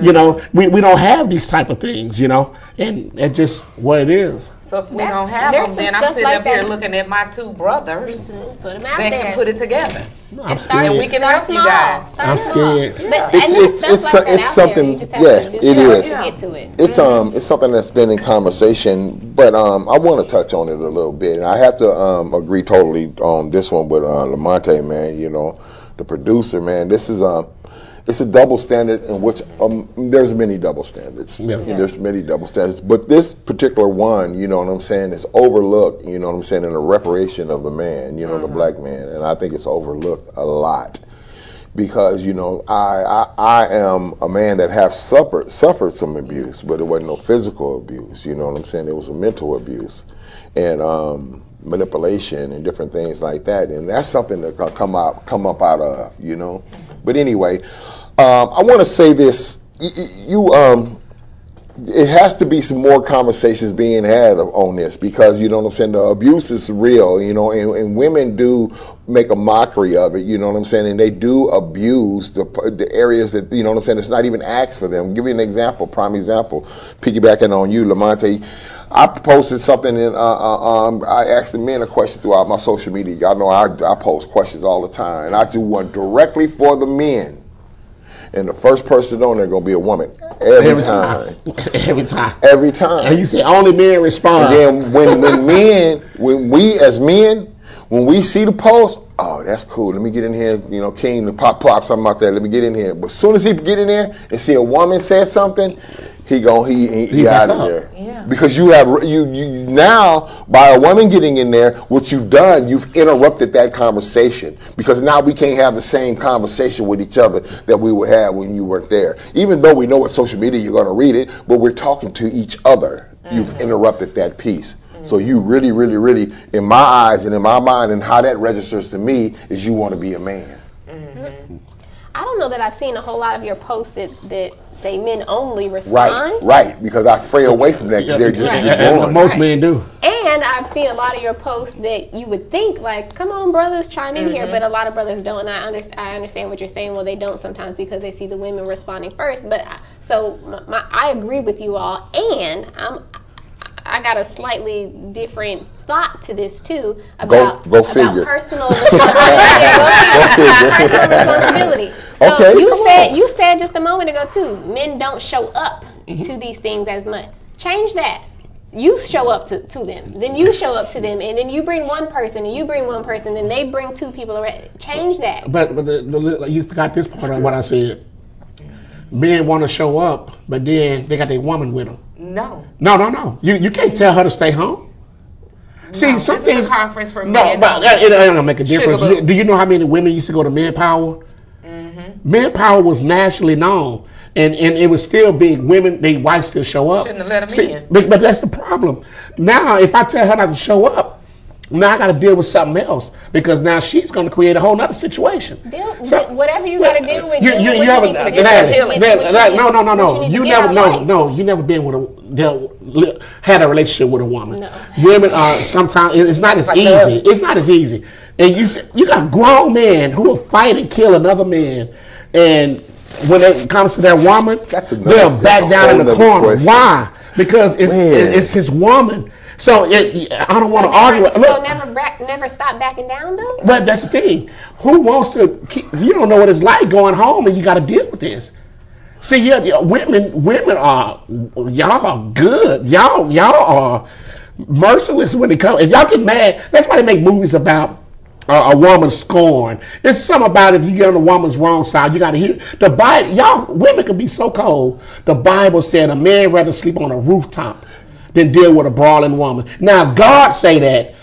You mm. know, we, we don't have these type of things. You know, and that's just what it is. So if we That- don't have there's them, some then I'm sitting like up here that. looking at my two brothers Put them out that there. can put it together. I'm Start- scared. And we can Start help you guys. Start I'm small. scared. But, It's- it's- it's like it's something- There. You yeah, to, you just it have is. to get to it. It's um it's something that's been in conversation, but um I want to touch on it a little bit. And I have to um agree totally on this one with uh, Lamonte, man. You know, the producer, man. This is um it's a double standard in which um there's many double standards. Yeah. And There's many double standards, but this particular one, you know what I'm saying, is overlooked. You know what I'm saying in the reparation of the man, you know, the black man, and I think it's overlooked a lot because you know I, I I am a man that have suffered suffered some abuse, but it wasn't no physical abuse. You know what I'm saying? It was a mental abuse, and um, manipulation and different things like that. And that's something that can come out come up out of you know. But anyway, um, I want to say this: Y- y- you um, it has to be some more conversations being had on this because you know what I'm saying. The abuse is real, you know, and, and women do make a mockery of it. You know what I'm saying, and they do abuse the the areas that you know what I'm saying. It's not even asked for them. give you an example, prime example, piggybacking on you, Lamonte. I posted something and Uh, uh, um, I asked the men a question throughout my social media. Y'all know I, I post questions all the time, and I do one directly for the men. And the first person on there gonna be a woman every, Every time. time. Every time. Every time. And you say only men respond. And then when when men, when we as men, when we see the post, oh, that's cool. Let me get in here. You know, King, the pop pop something out that. Let me get in here. But as soon as he get in there and see a woman say something, he go he he, he, He out of up. there. Yeah. Because you have you you now by a woman getting in there, what you've done, you've interrupted that conversation because now we can't have the same conversation with each other that we would have when you weren't there. Even though we know what social media you're going to read it, but we're talking to each other. You've mm-hmm. interrupted that piece. So you really, really, really, in my eyes and in my mind, and how that registers to me is you want to be a man. Mm-hmm. I don't know that I've seen a whole lot of your posts that, that say men only respond. Right, right. Because I fray away from that because they're just Right. just And born. most men do. And I've seen a lot of your posts that you would think like, "Come on, brothers, chime in here," but a lot of brothers don't. And I understand. I understand what you're saying. Well, they don't sometimes because they see the women responding first. But I, so my, my, I agree with you all, and I'm. I got a slightly different thought to this too about, go about figure. personal responsibility. personal responsibility. So Okay, you said on. you said just a moment ago too. Men don't show up mm-hmm. to these things as much. Change that. You show up to, to them, then you show up to them, and then you bring one person, and you bring one person, and they bring two people. Around. Change that. But but the, the, you forgot this part of what I said. Men want to show up, but then they got their woman with them. No. No, no, no. You you can't tell her to stay home. See, No, some this a things- conference for no, men but only. it, it ain't gonna make a difference. Boo. Do you know how many women used to go to Manpower? Mm-hmm. Manpower was nationally known, and, and it was still big. Women, they wives still show up. Shouldn't have let 'em See, in. But, but that's the problem. Now, if I tell her not to show up, now I got to deal with something else because now she's going to create a whole other situation. Deal, So- whatever you got to deal with. You, deal you, with you haven't, need to uh, deal Natalie, with, healing. what- what you Natalie, need- no, no, no, no. need You never, out no, no. You never been with a, dealt, li- had a relationship with a woman. No. Women are sometimes it's not as easy. It's not as easy. And you s- you got grown men who will fight and kill another man, and when it comes to their woman, That's they'll back down in the corner. question. Why? Because it's it's his woman. So it, I don't want to argue. Look, so never, back, never stop backing down though. but that's the thing. Who wants to? Keep, you don't know what it's like going home, and you got to deal with this. See, yeah, yeah, women, women are y'all are good. Y'all, y'all are merciless when it comes. If y'all get mad, that's why they make movies about uh, a woman scorn. It's something about if you get on the woman's wrong side, you got to hear the Bible. Y'all, women can be so cold. The Bible said a man rather sleep on a rooftop than deal with a brawling woman. Now, God say that.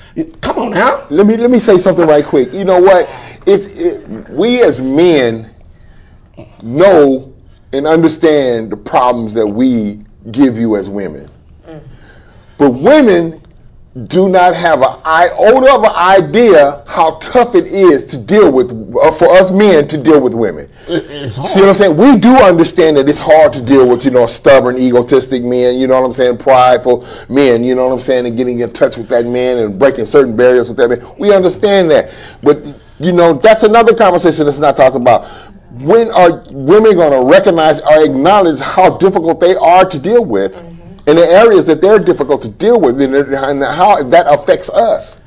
Come on now. let me let me say something right quick. You know what? It's it, we as men know and understand the problems that we give you as women, mm. but women do not have an iota of an idea how tough it is to deal with uh, for us men to deal with women. Hard. See what I'm saying? We do understand that it's hard to deal with, you know, stubborn, egotistic men, you know what I'm saying, prideful men, you know what I'm saying, and getting in touch with that man and breaking certain barriers with that man. We understand that. But, you know, that's another conversation that's not talked about. When are women going to recognize or acknowledge how difficult they are to deal with in the areas that they're difficult to deal with and and how that affects us?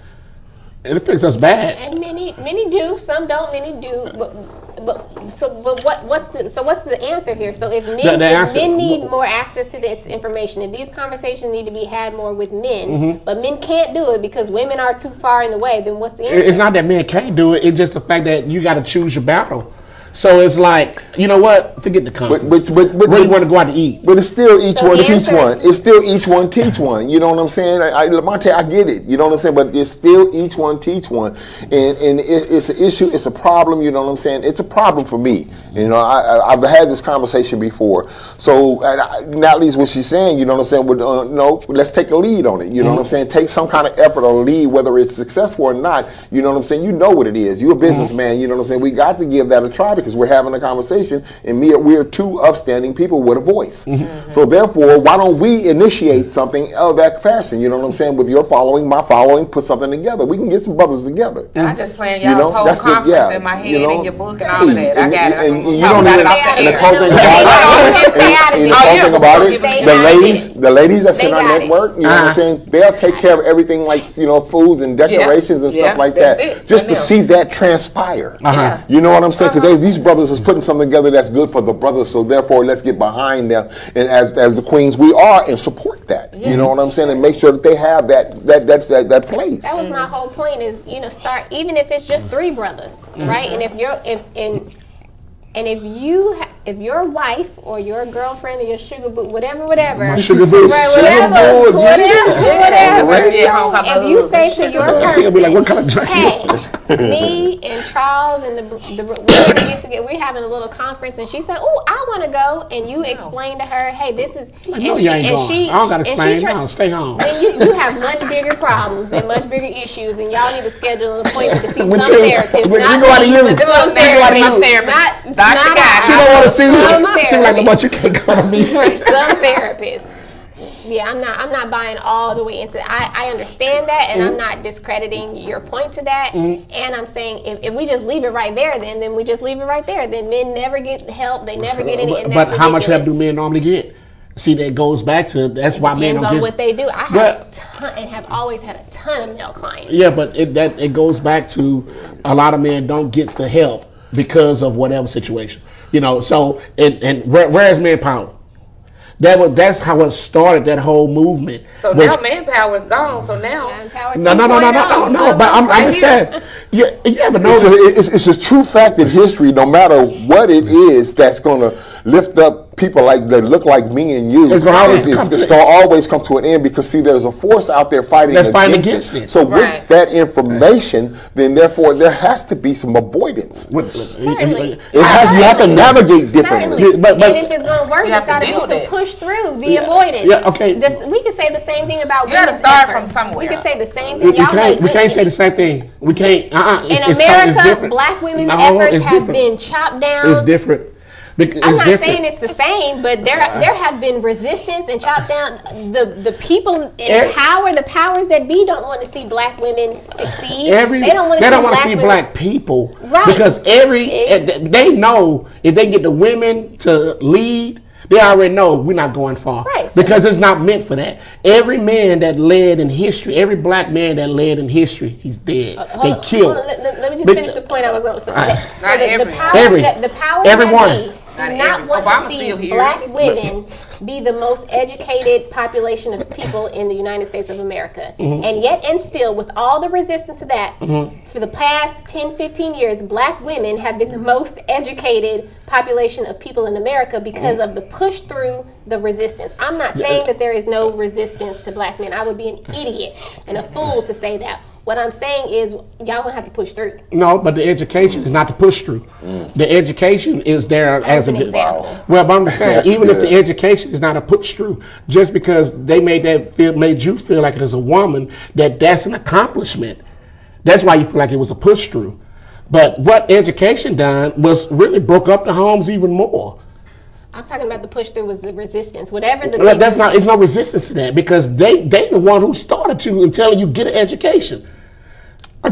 It affects us bad. And many, many do. Some don't. Many do. But, but so, but what, what's the so what's the answer here? So if men, The- the if men need more access to this information, if these conversations need to be had more with men, Mm-hmm. but men can't do it because women are too far in the way, then what's the answer? It's not that men can't do it. It's just the fact that you got to choose your battle. So it's like, you know what? Forget the conference. But, but, but, but, Where you want to go out to eat? But it's still each So one teach answer- one. It's still each one teach one. You know what I'm saying? I, I, Lamonte, I get it. You know what I'm saying? But it's still each one teach one, and and it, it's an issue. It's a problem. You know what I'm saying? It's a problem for me. You know, I, I, I've had this conversation before. So and I, not least what she's saying. You know what I'm saying? With, uh, no, let's take a lead on it. You know what I'm saying? Take some kind of effort or lead, whether it's successful or not. You know what I'm saying? You know what it is. You're a businessman. You know what I'm saying? We got to give that a try because we're having a conversation, and me, we're two upstanding people with a voice. So therefore, why don't we initiate something of that fashion? You know what I'm saying? With your following, my following, put something together. We can get some brothers together. I just playing You y'all's know, whole that's the- conference yeah, in my head you know. and your book and all of Hey, that. I and- got it. and I'm you don't about even- it off the and the air. cool thing about it, don't. Stay out of and the cool thing about it, the ladies, shot. the ladies that's in our got it. network, you know what Uh-huh. I'm saying? They'll take care of everything like you know, foods and decorations and Yeah, stuff like that's that, it. just to Them. see that transpire. Uh-huh. You know what I'm saying? Because they these brothers is putting something together that's good for the brothers. So therefore, let's get behind them and as as the queens we are and support that. You know what I'm saying? And make sure that they have that that that that, that place. That was my whole point is, you know, start even if it's just three brothers, right? And if you're if and and if you ha- if your wife or your girlfriend or your sugar boo, whatever, whatever, Sugar boo. right, Sugar whatever, boo, whatever, yeah. whatever. Ready at home, If you say to your He'll be like, what kind of drink? hey, me and Charles and the, the we're gonna get together. We're having a little conference, and she said, "Oh, I want to go." And you explain to her, "Hey, this is." Like, and no, she, you ain't and going. she, I don't got to and she explain. try- No, stay home. then you, you have much bigger problems and much bigger issues, and y'all need to schedule an appointment to see some When you- therapist. when you not go out of me, you- but you some go out of you. therapist. Not, Dr. not Guy. She I. don't want to see Some me. She like, therapy. but you can't come to me. some therapist. Yeah, I'm not. I'm not buying all the way into. I, I understand that, and I'm Mm-hmm. not discrediting your point to that. And I'm saying if, if we just leave it right there, then then we just leave it right there. Then men never get help. They never get any. But, but how much help do men normally get? See, that goes back to that's why men Depends don't on get. what they do. I have But- ton, and have always had a ton of male clients. Yeah, but it that it goes back to a lot of men don't get the help because of whatever situation. You know, so and and where, where is manpower? That was that's how it started. That whole movement. So was- now manpower's gone. So now Manpower no, no, no, no, no, no, oh. no. But I'm, right I'm just saying. Yeah, you ever It's a, it's, it's a true fact in history. No matter what it is, that's going to lift up people like that look like me and you. It's gonna always It's- come it's to- gonna always come to an end because see, there's a force out there fighting That's fighting against, against it. So Right. with that information, then therefore there has to be some avoidance. What- uh, Certainly. Uh, it has, you have to navigate differently. Certainly. But- but- and if it's going to work, You there's have got to to be build some it. push through the Yeah. avoidance. Yeah, okay. This, we can say the same thing about You gotta women's start efforts. from somewhere. We can say the same thing. we Y'all can't. We can't say the same thing. We can't. Uh-uh. In it's, America, it's black women's No, efforts have been chopped down. It's different. Bec- It's I'm not different. saying it's the same, but there there have been resistance and chopped down. The the people in Every- power, the powers that be, don't want to see black women succeed. Every, they don't want to they see don't want black to see women. black people Right. because every It- eh, eh they know if they get the women to lead, they already know we're not going far Right. because it's not meant for that. Every man that led in history, every black man that led in history, he's dead. Uh, hold they on, killed. on, let, let- let me just But- finish the point I was going to say. All right. So Not the, the every. powers Every. that the powers Everyone. that be Not not every. want Obama's to see still here. black women be the most educated population of people in the United States of America. Mm-hmm. And yet and still, with all the resistance to that, for the past 10, 15 years, black women have been the most educated population of people in America because Mm-hmm. of the push through the resistance. I'm not saying that there is no resistance to black men. I would be an idiot and a fool to say that. What I'm saying is, y'all gonna have to push through. No, but the education is not to push through. Mm. The education is there as an a example. Well, but I'm just saying, That's even if the education is not a push through, just because they made that feel, made you feel like it as a woman, that that's an accomplishment. That's why you feel like it was a push through. But what education done was really broke up the homes even more. I'm talking about the push through was the resistance. Whatever the Well, that's not. It's no resistance to that because they they the one who started you and telling you get an education.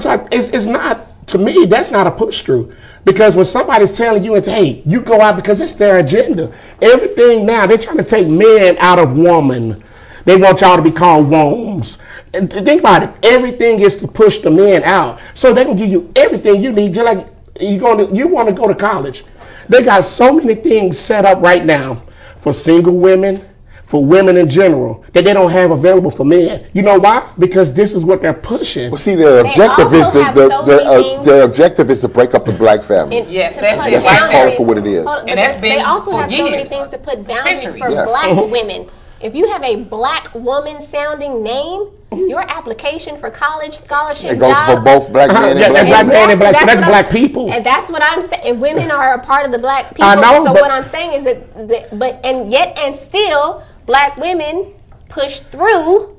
I'm it's, it's not to me. That's not a push through because when somebody's telling you, hey, you go out because it's their agenda. Everything now they're trying to take men out of woman. They want y'all to be called wombs. And think about it. Everything is to push the men out. So they can give you everything you need. Just like you going to, you want to go to college. They got so many things set up right now for single women, for women in general, that they don't have available for men. You know why? Because this is what they're pushing. Well, see, their They objective is also to the, so their, uh, their objective is to break up the black family. And Yes, to that's put it. That's just called for what it is. Hold And but that's been they also for have so many things to put boundaries Centuries. for Yes. black women. If you have a black woman sounding name, your application for college scholarship It goes for both black Uh-huh, men yeah, and black that's black men and black- so that's black people. and that's what I'm saying. And women are a part of the black people. I know, so but- what I'm saying is that, that, but and yet and still, black women push through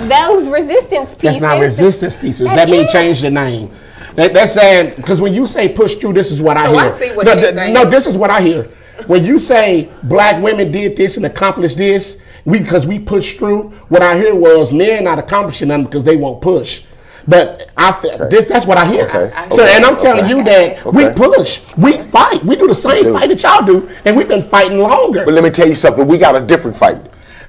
those resistance pieces. That's not resistance pieces. That That means change the name. That, that's saying because when you say push through, this is what I So I hear. see what no, you're th- saying. no, this is what I hear. When you say black women did this and accomplished this, we because we pushed through. What I hear was men not accomplishing them because they won't push. But I fe- this, that's what I hear. Okay. So, and I'm telling Okay. you that we push, we fight, we do the same do. fight that y'all do, and we've been fighting longer. But let me tell you something. We got a different fight.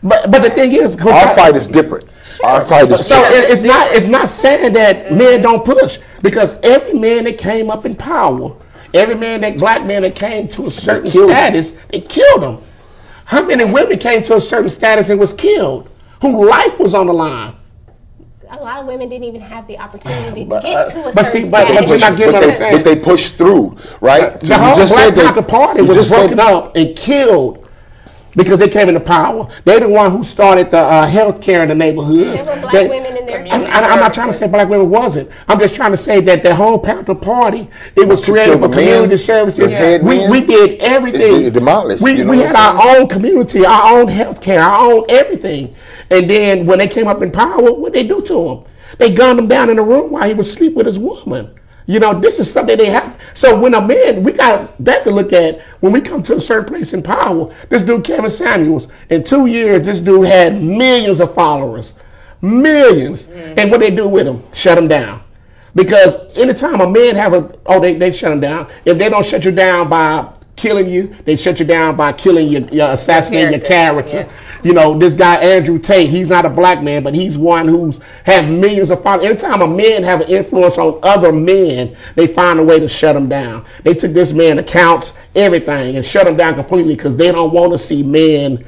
But but the thing is, 'cause I- Our fight is different. Our fight is so different. it, it's not it's not saying that men don't push because every man that came up in power Every man that black man that came to a certain killed him. status, they killed him. How many women came to a certain status and was killed? Whose life was on the line? A lot of women didn't even have the opportunity to get uh, to a but certain see, but- but status. you're not but, what they, saying. but they pushed through, right? The whole Black Panther Party was just broken said- up and killed because they came into power. They're the one who started the uh, health care in the neighborhood. There were black They- women in there. I'm, I'm not trying to say black women wasn't. I'm just trying to say that the whole Panther Party it was created for the men, community services. the head We, men. we did everything. It- it demolished, We, you know we had I'm our own community, our own health care, our own everything. And then when they came up in power, what they do to him? They gunned him down in the room while he was asleep with his woman. You know, this is stuff that they have. So when a man, we got that to look at when we come to a certain place in power. This dude, Kevin Samuels, in two years, this dude had millions of followers. Millions. Mm. And what they do with him? Shut him down. Because anytime a man have a, oh, they, they shut him down. If they don't shut you down by killing you, they shut you down by killing you, your assassinating your character, character. You know, this guy Andrew Tate, he's not a black man, but he's one who's have millions of followers. Anytime a man have an influence on other men, they find a way to shut him down. They took this man accounts, everything, and shut him down completely because they don't want to see men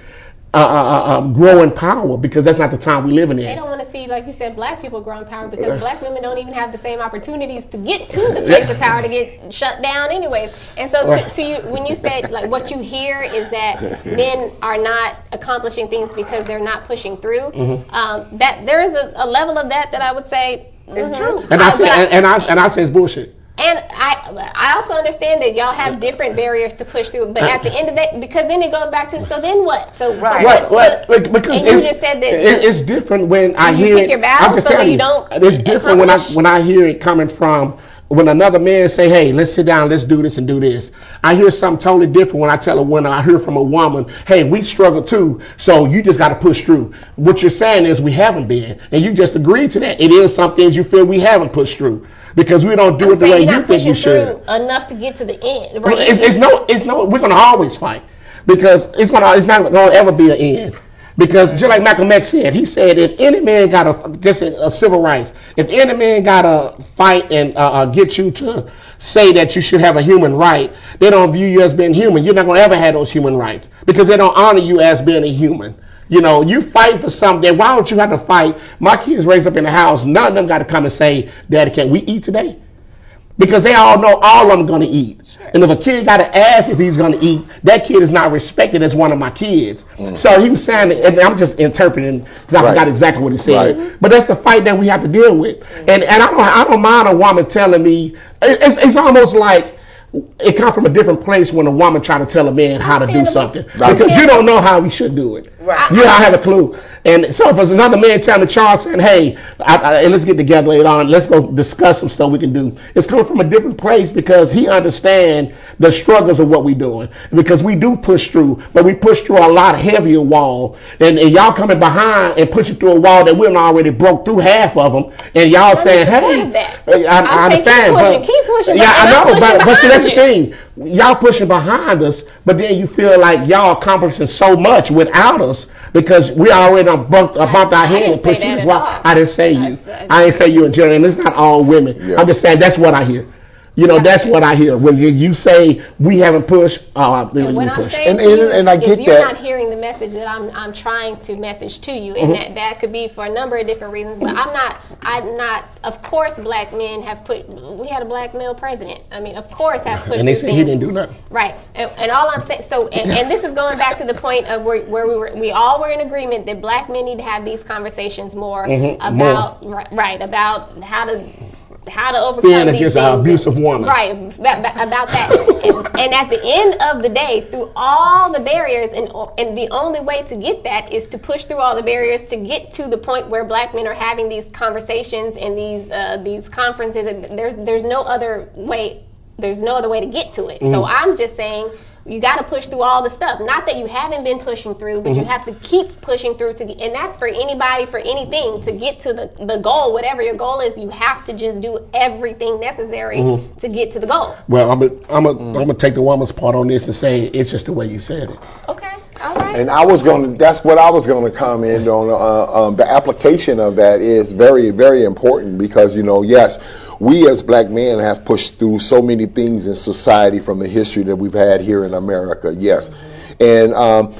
uh, uh, uh, uh, grow in power because that's not the time we living They in. don't want to see, like you said, black people grow in power because black women don't even have the same opportunities to get to the place of power to get shut down, anyways. And so, to, Right. to you, when you said like what you hear is that men are not accomplishing things because they're not pushing through. Mm-hmm. Um, that there is a, a level of that that I would say It's mhm. true. And I Uh, say, but I- and, and I and I say it's bullshit. And I, I also understand that y'all have different barriers to push through, but at the end of that, because then it goes back to so then what? So, so Right. what's Right, the- right, because and you just said that it- it's different when I you hear pick it. your battles I'm just so that telling you don't It's different when I when I hear it coming from when another man say, "Hey, let's sit down, let's do this and do this." I hear something totally different when I tell a woman. I hear from a woman, "Hey, we struggle too, so you just got to push through." What you're saying is we haven't been, and you just agreed to that. It is some things you feel we haven't pushed through because we don't do I'm it the way you think we should. enough to get to the end. Right? it's, it's no, it's no. We're gonna always fight because it's gonna, it's not gonna ever be an end. Because just like Malcolm X said, he said if any man got a just a, a civil rights, if any man got to fight and uh, uh, get you to say that you should have a human right, they don't view you as being human. You're not gonna ever have those human rights because they don't honor you as being a human. You know, you fight for something. Why don't you have to fight? My kids raised up in the house. None of them got to come and say, "Daddy, can we eat today?" because they all know all of them going to eat. And if a kid got to ask if he's going to eat, that kid is not respected as one of my kids. Mm. So he was saying, and I'm just interpreting because I Right. forgot exactly what he said. Right. But that's the fight that we have to deal with. Mm. And and I don't I don't mind a woman telling me. It's, it's almost like. It comes from a different place when a woman try to tell a man how to do Understandable. something because you don't know how he should do it. Right. You don't have a clue. And so if there's another man telling me, Charles saying, hey, I, I, let's get together later on. Let's go discuss some stuff we can do. It's coming from a different place because he understands the struggles of what we're doing. Because we do push through, but we push through a lot heavier wall. And, and y'all coming behind and pushing through a wall that we've already broke through half of them. And y'all saying, hey. I, I I'm keep understand. pushing, but, keep pushing, Yeah, I know. But, but see, that's the thing. Y'all pushing behind us, but then you feel like y'all accomplishing so much without us because we already done bumped, uh, bumped our I head didn't and pushed you. that That's at why. I didn't say you. That's- I didn't say you in general, and it's not all women. Yeah. I'm just saying that's what I hear. You know, that's what I hear when you, you say we haven't pushed. Uh, then And I'm push. saying And- to you and- and I is get you're that. not hearing the message that I'm I'm trying to message to you, Mm-hmm. and that that could be for a number of different reasons. But I'm not I'm not. Of course, black men have put. We had a black male president. I mean, of course, have pushed. and they said he didn't do nothing. Right, and, and all I'm saying, so, and, and this is going back to the point of where, where we were, we all were in agreement that black men need to have these conversations more Mhm, about, Right, right, about how to, how to overcome Stand these against an abusive woman. Right, about, that. and, and at the end of the day, through all the barriers, and and the only way to get that is to push through all the barriers to get to the point where black men are having these conversations and these uh, these conferences. And there's there's no other way. There's no other way to get to it. So I'm just saying. You got to push through all the stuff. Not that you haven't been pushing through, but you mm-hmm. have to keep pushing through to, get, and that's for anybody, for anything to get to the, the goal, whatever your goal is. You have to just do everything necessary mm-hmm. to get to the goal. Well, I'm gonna I'm gonna mm. I'm gonna take the woman's part on this and say it's just the way you said it. Okay. Right. And I was going to, that's what I was going to comment on. Uh, um, the application of that is very, very important because, you know, yes, we as black men have pushed through so many things in society from the history that we've had here in America, yes. And, um,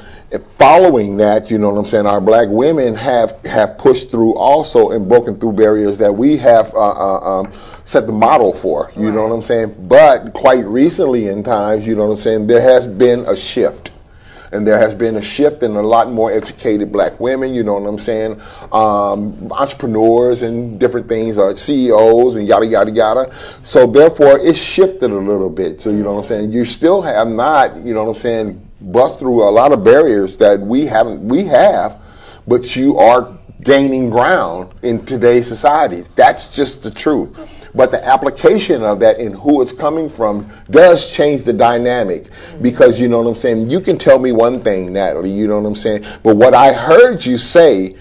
following that, you know what I'm saying, our black women have, have pushed through also and broken through barriers that we have uh, uh, um, set the model for, you know what I'm saying? But quite recently in times, you know what I'm saying, there has been a shift and there has been a shift in a lot more educated black women, you know what I'm saying, um, entrepreneurs and different things, uh, CEOs and yada, yada, yada. So therefore, it shifted a little bit. So, you know what I'm saying, you still have not, you know what I'm saying, bust through a lot of barriers that we haven't, we have, but you are gaining ground in today's society. That's just the truth. But the application of that and who it's coming from does change the dynamic mm-hmm. because you know what I'm saying. You can tell me one thing, Natalie, you know what I'm saying, but what I heard you say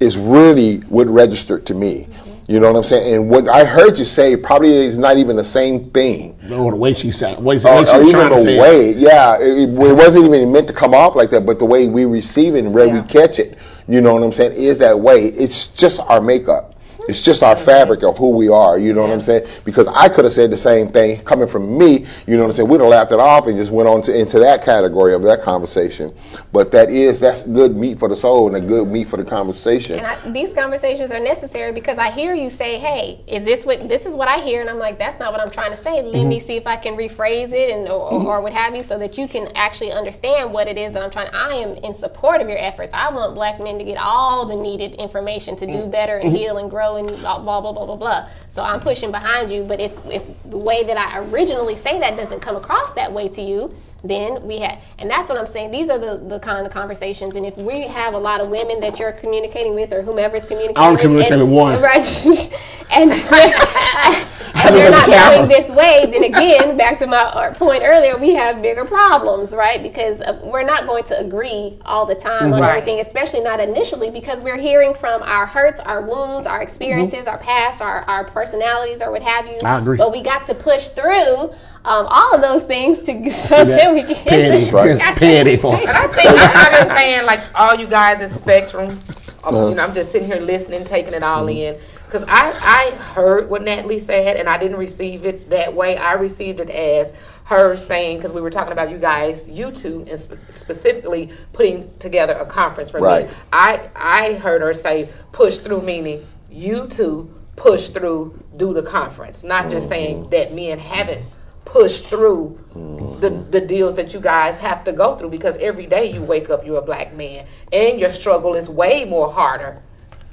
is really what registered to me. Mm-hmm. You know what I'm saying? And what I heard you say probably is not even the same thing. No, the way she said, the way, the Or, way she or was even trying to the say it. way, yeah, it, it wasn't even meant to come off like that, but the way we receive it and where we catch it, you know what I'm saying, is that way. It's just our makeup. It's just our fabric of who we are, you know what I'm saying? Because I could have said the same thing coming from me, you know what I'm saying? We'd have laughed it off and just went on to, into that category of that conversation. But that is, that's good meat for the soul and a good meat for the conversation. And I, these conversations are necessary because I hear you say, "Hey, is this what this is what I hear?" And I'm like, "That's not what I'm trying to say. Let Mm-hmm. me see if I can rephrase it and or, or what have you, so that you can actually understand what it is that I'm trying. I am in support of your efforts. I want black men to get all the needed information to Mm-hmm. do better and heal and grow and blah blah blah blah blah blah. So I'm pushing behind you. But if if the way that I originally say that doesn't come across that way to you, then we had, and that's what I'm saying. These are the, the kind of conversations. And if we have a lot of women that you're communicating with, or whomever is communicating, I only with, communicate and- with one. right? and and look you're not going this way, then again, back to my point earlier, we have bigger problems, right? Because uh, we're not going to agree all the time on everything, especially not initially, because we're hearing from our hurts, our wounds, our experiences, our past, our, our personalities, or what have you. I agree. But we got to push through um, all of those things to so that we can. Petty, right. petty. for- And I think I understand, like all you guys in Spectrum. um, You know, I'm just sitting here listening, taking it all in. Because I, I heard what Natalie said, and I didn't receive it that way. I received it as her saying, because we were talking about you guys, you two, and spe- specifically putting together a conference for Right. me. I, I heard her say, push through, meaning you two push through, do the conference. Not just saying that men haven't pushed through mm-hmm. the, the deals that you guys have to go through because every day you wake up, you're a black man, and your struggle is way more harder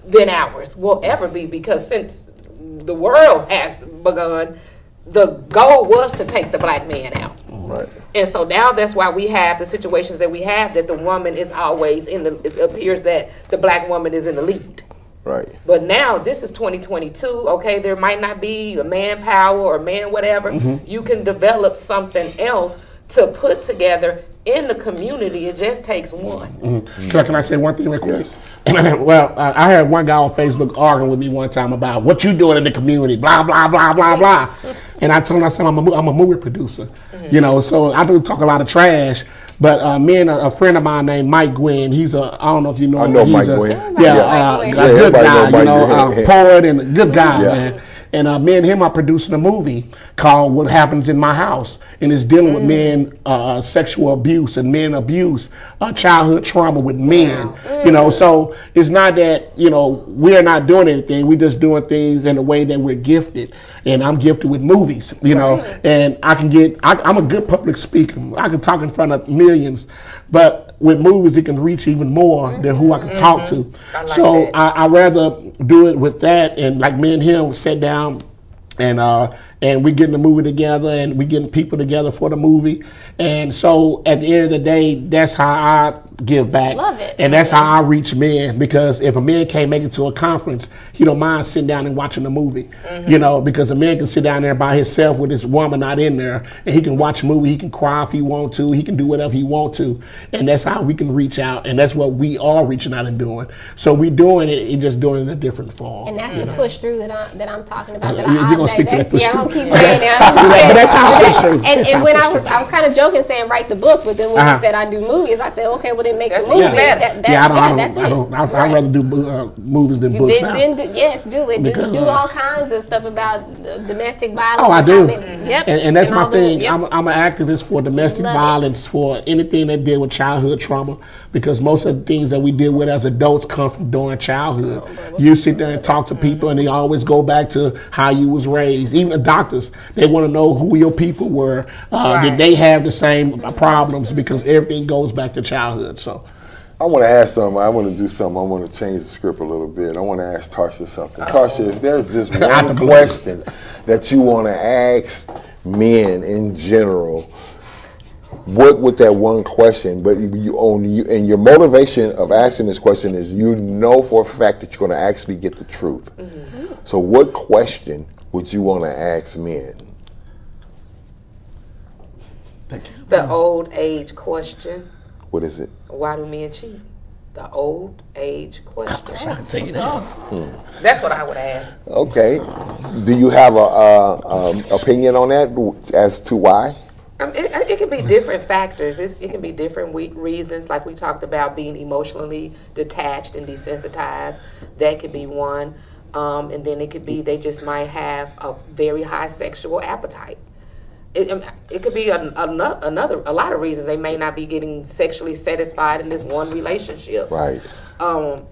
than ours will ever be because since the world has begun, the goal was to take the black man out. Right. And so now that's why we have the situations that we have that the woman is always in the, it appears that the black woman is in the lead. Right. But now this is 2022. Okay, there might not be a manpower or man whatever. Mm-hmm. You can develop something else to put together in the community. It just takes one. Can, I, can I say one thing real quick? Yes. well, uh, I had one guy on Facebook arguing with me one time about what you doing in the community, blah blah blah blah blah. And I told him I said I'm a, mo- I'm a movie producer, you know, so I do talk a lot of trash. But uh, me and a, a friend of mine named Mike Gwynn, he's a I don't know if you know I him, know he's Mike a, Gwynn. Yeah, Yeah. uh, Mike a Gwynn. Yeah, good guy, know you know, Gwynn. uh, poet and a good guy, Yeah. man. And uh, me and him are producing a movie called "What Happens in My House," and it's dealing with men uh, sexual abuse and men abuse, uh, childhood trauma with men. You know, so it's not that you know we're not doing anything. We're just doing things in a way that we're gifted, and I'm gifted with movies. You know, and I can get. I, I'm a good public speaker. I can talk in front of millions, but with movies, it can reach even more than who I can talk to. so I, I rather do it with that, and like me and him sit down and uh and we're getting the movie together and we're getting people together for the movie and so at the end of the day that's how i give back Love it. and that's how i reach men because if a man can't make it to a conference he don't mind sitting down and watching the movie mm-hmm. you know because a man can sit down there by himself with his woman not in there and he can watch a movie he can cry if he want to he can do whatever he want to and that's how we can reach out and that's what we are reaching out and doing so we're doing it and just doing it in a different form And that's the push through that, I'm that I'm talking about. I, you're gonna stick to that for yeah, sure. I'm gonna keep saying that. But that sounds and, true. and, That and when I sounds was, I was kind of joking saying write the book, but then when Uh-huh. you said I do movies, I said okay, well then make the That's movie. even better. That, that, yeah, I don't, yeah, I that's don't, I it. don't, I, I'd rather do uh, movies than books Then, now. then do, yes, do it. Because, do, do all kinds of stuff about the domestic violence. Oh, I do. about it. Yep. And, and that's And my all the- thing. yep. I'm, I'm an activist for domestic Love it. violence, for anything that deal with childhood trauma, because most of the things that we deal with as adults come from during childhood. Oh, You sit there and talk to people, and they always go back to how you was raised. Even the doctors, they want to know who your people were. Uh, Did they have the same problems? Because everything goes back to childhood. So. I want to ask something. I want to do something. I want to change the script a little bit. I want to ask Tarsha something. Tarsha, if there's just one question that you want to ask men in general, what would that one question? But you only you, and your motivation of asking this question is you know for a fact that you're going to actually get the truth. So, what question would you want to ask men? The old age question: What is it? Why do men cheat? The old age question. I tell you that. That's what I would ask. Okay. Do you have a, a, um opinion on that as to why? Um, it, it can be different factors. It's, it can be different we- reasons, like we talked about being emotionally detached and desensitized. That could be one. Um, and then it could be they just might have a very high sexual appetite. It, um, it could be an, ano- another a lot of reasons they may not be getting sexually satisfied in this one relationship. Right. Um,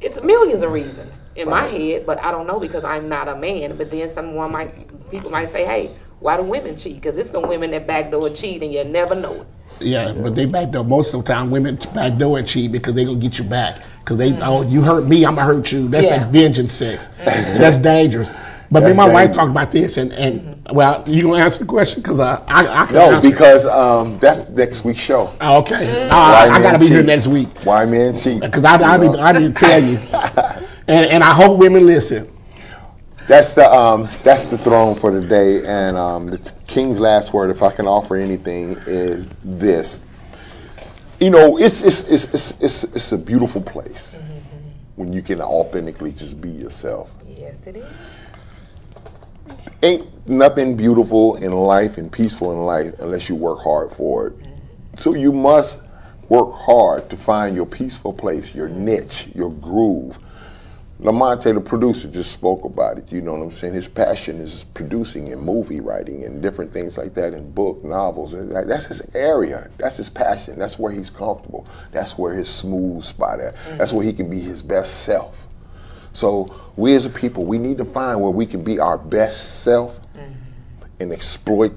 it's millions of reasons in my head, but I don't know because I'm not a man. But then someone might, people might say, "Hey, why do women cheat?" Because it's the women that backdoor cheat, and you never know it. Yeah, but they backdoor. Most of the time, women backdoor and cheat because they gonna get you back. Because they, Mm-hmm. oh, you hurt me, I'm gonna hurt you. That's Yeah. that vengeance sex. That's dangerous. But me That's and my wife dangerous. talked about this, and, and well, you gonna answer the question because I, I, I can No, answer. because um, that's next week's show. Oh, okay, Mm-hmm. Uh, I, gotta men be here next week Why men cheat? because I, I, You need, know? I need to tell you, and and I hope women listen. That's the um, that's the throne for the day, and um, the king's last word, if I can offer anything, is this. You know, it's it's it's it's it's, it's a beautiful place when you can authentically just be yourself. Yes, it is. Ain't nothing beautiful in life and peaceful in life unless you work hard for it. So you must work hard to find your peaceful place, your niche, your groove. Lamonte, the producer, just spoke about it. You know what I'm saying? His passion is producing and movie writing and different things like that, and book novels. That's his area. That's his passion. That's where he's comfortable. That's where his smooth spot at. Mm-hmm. That's where he can be his best self. So we as a people, we need to find where we can be our best self mm-hmm. and exploit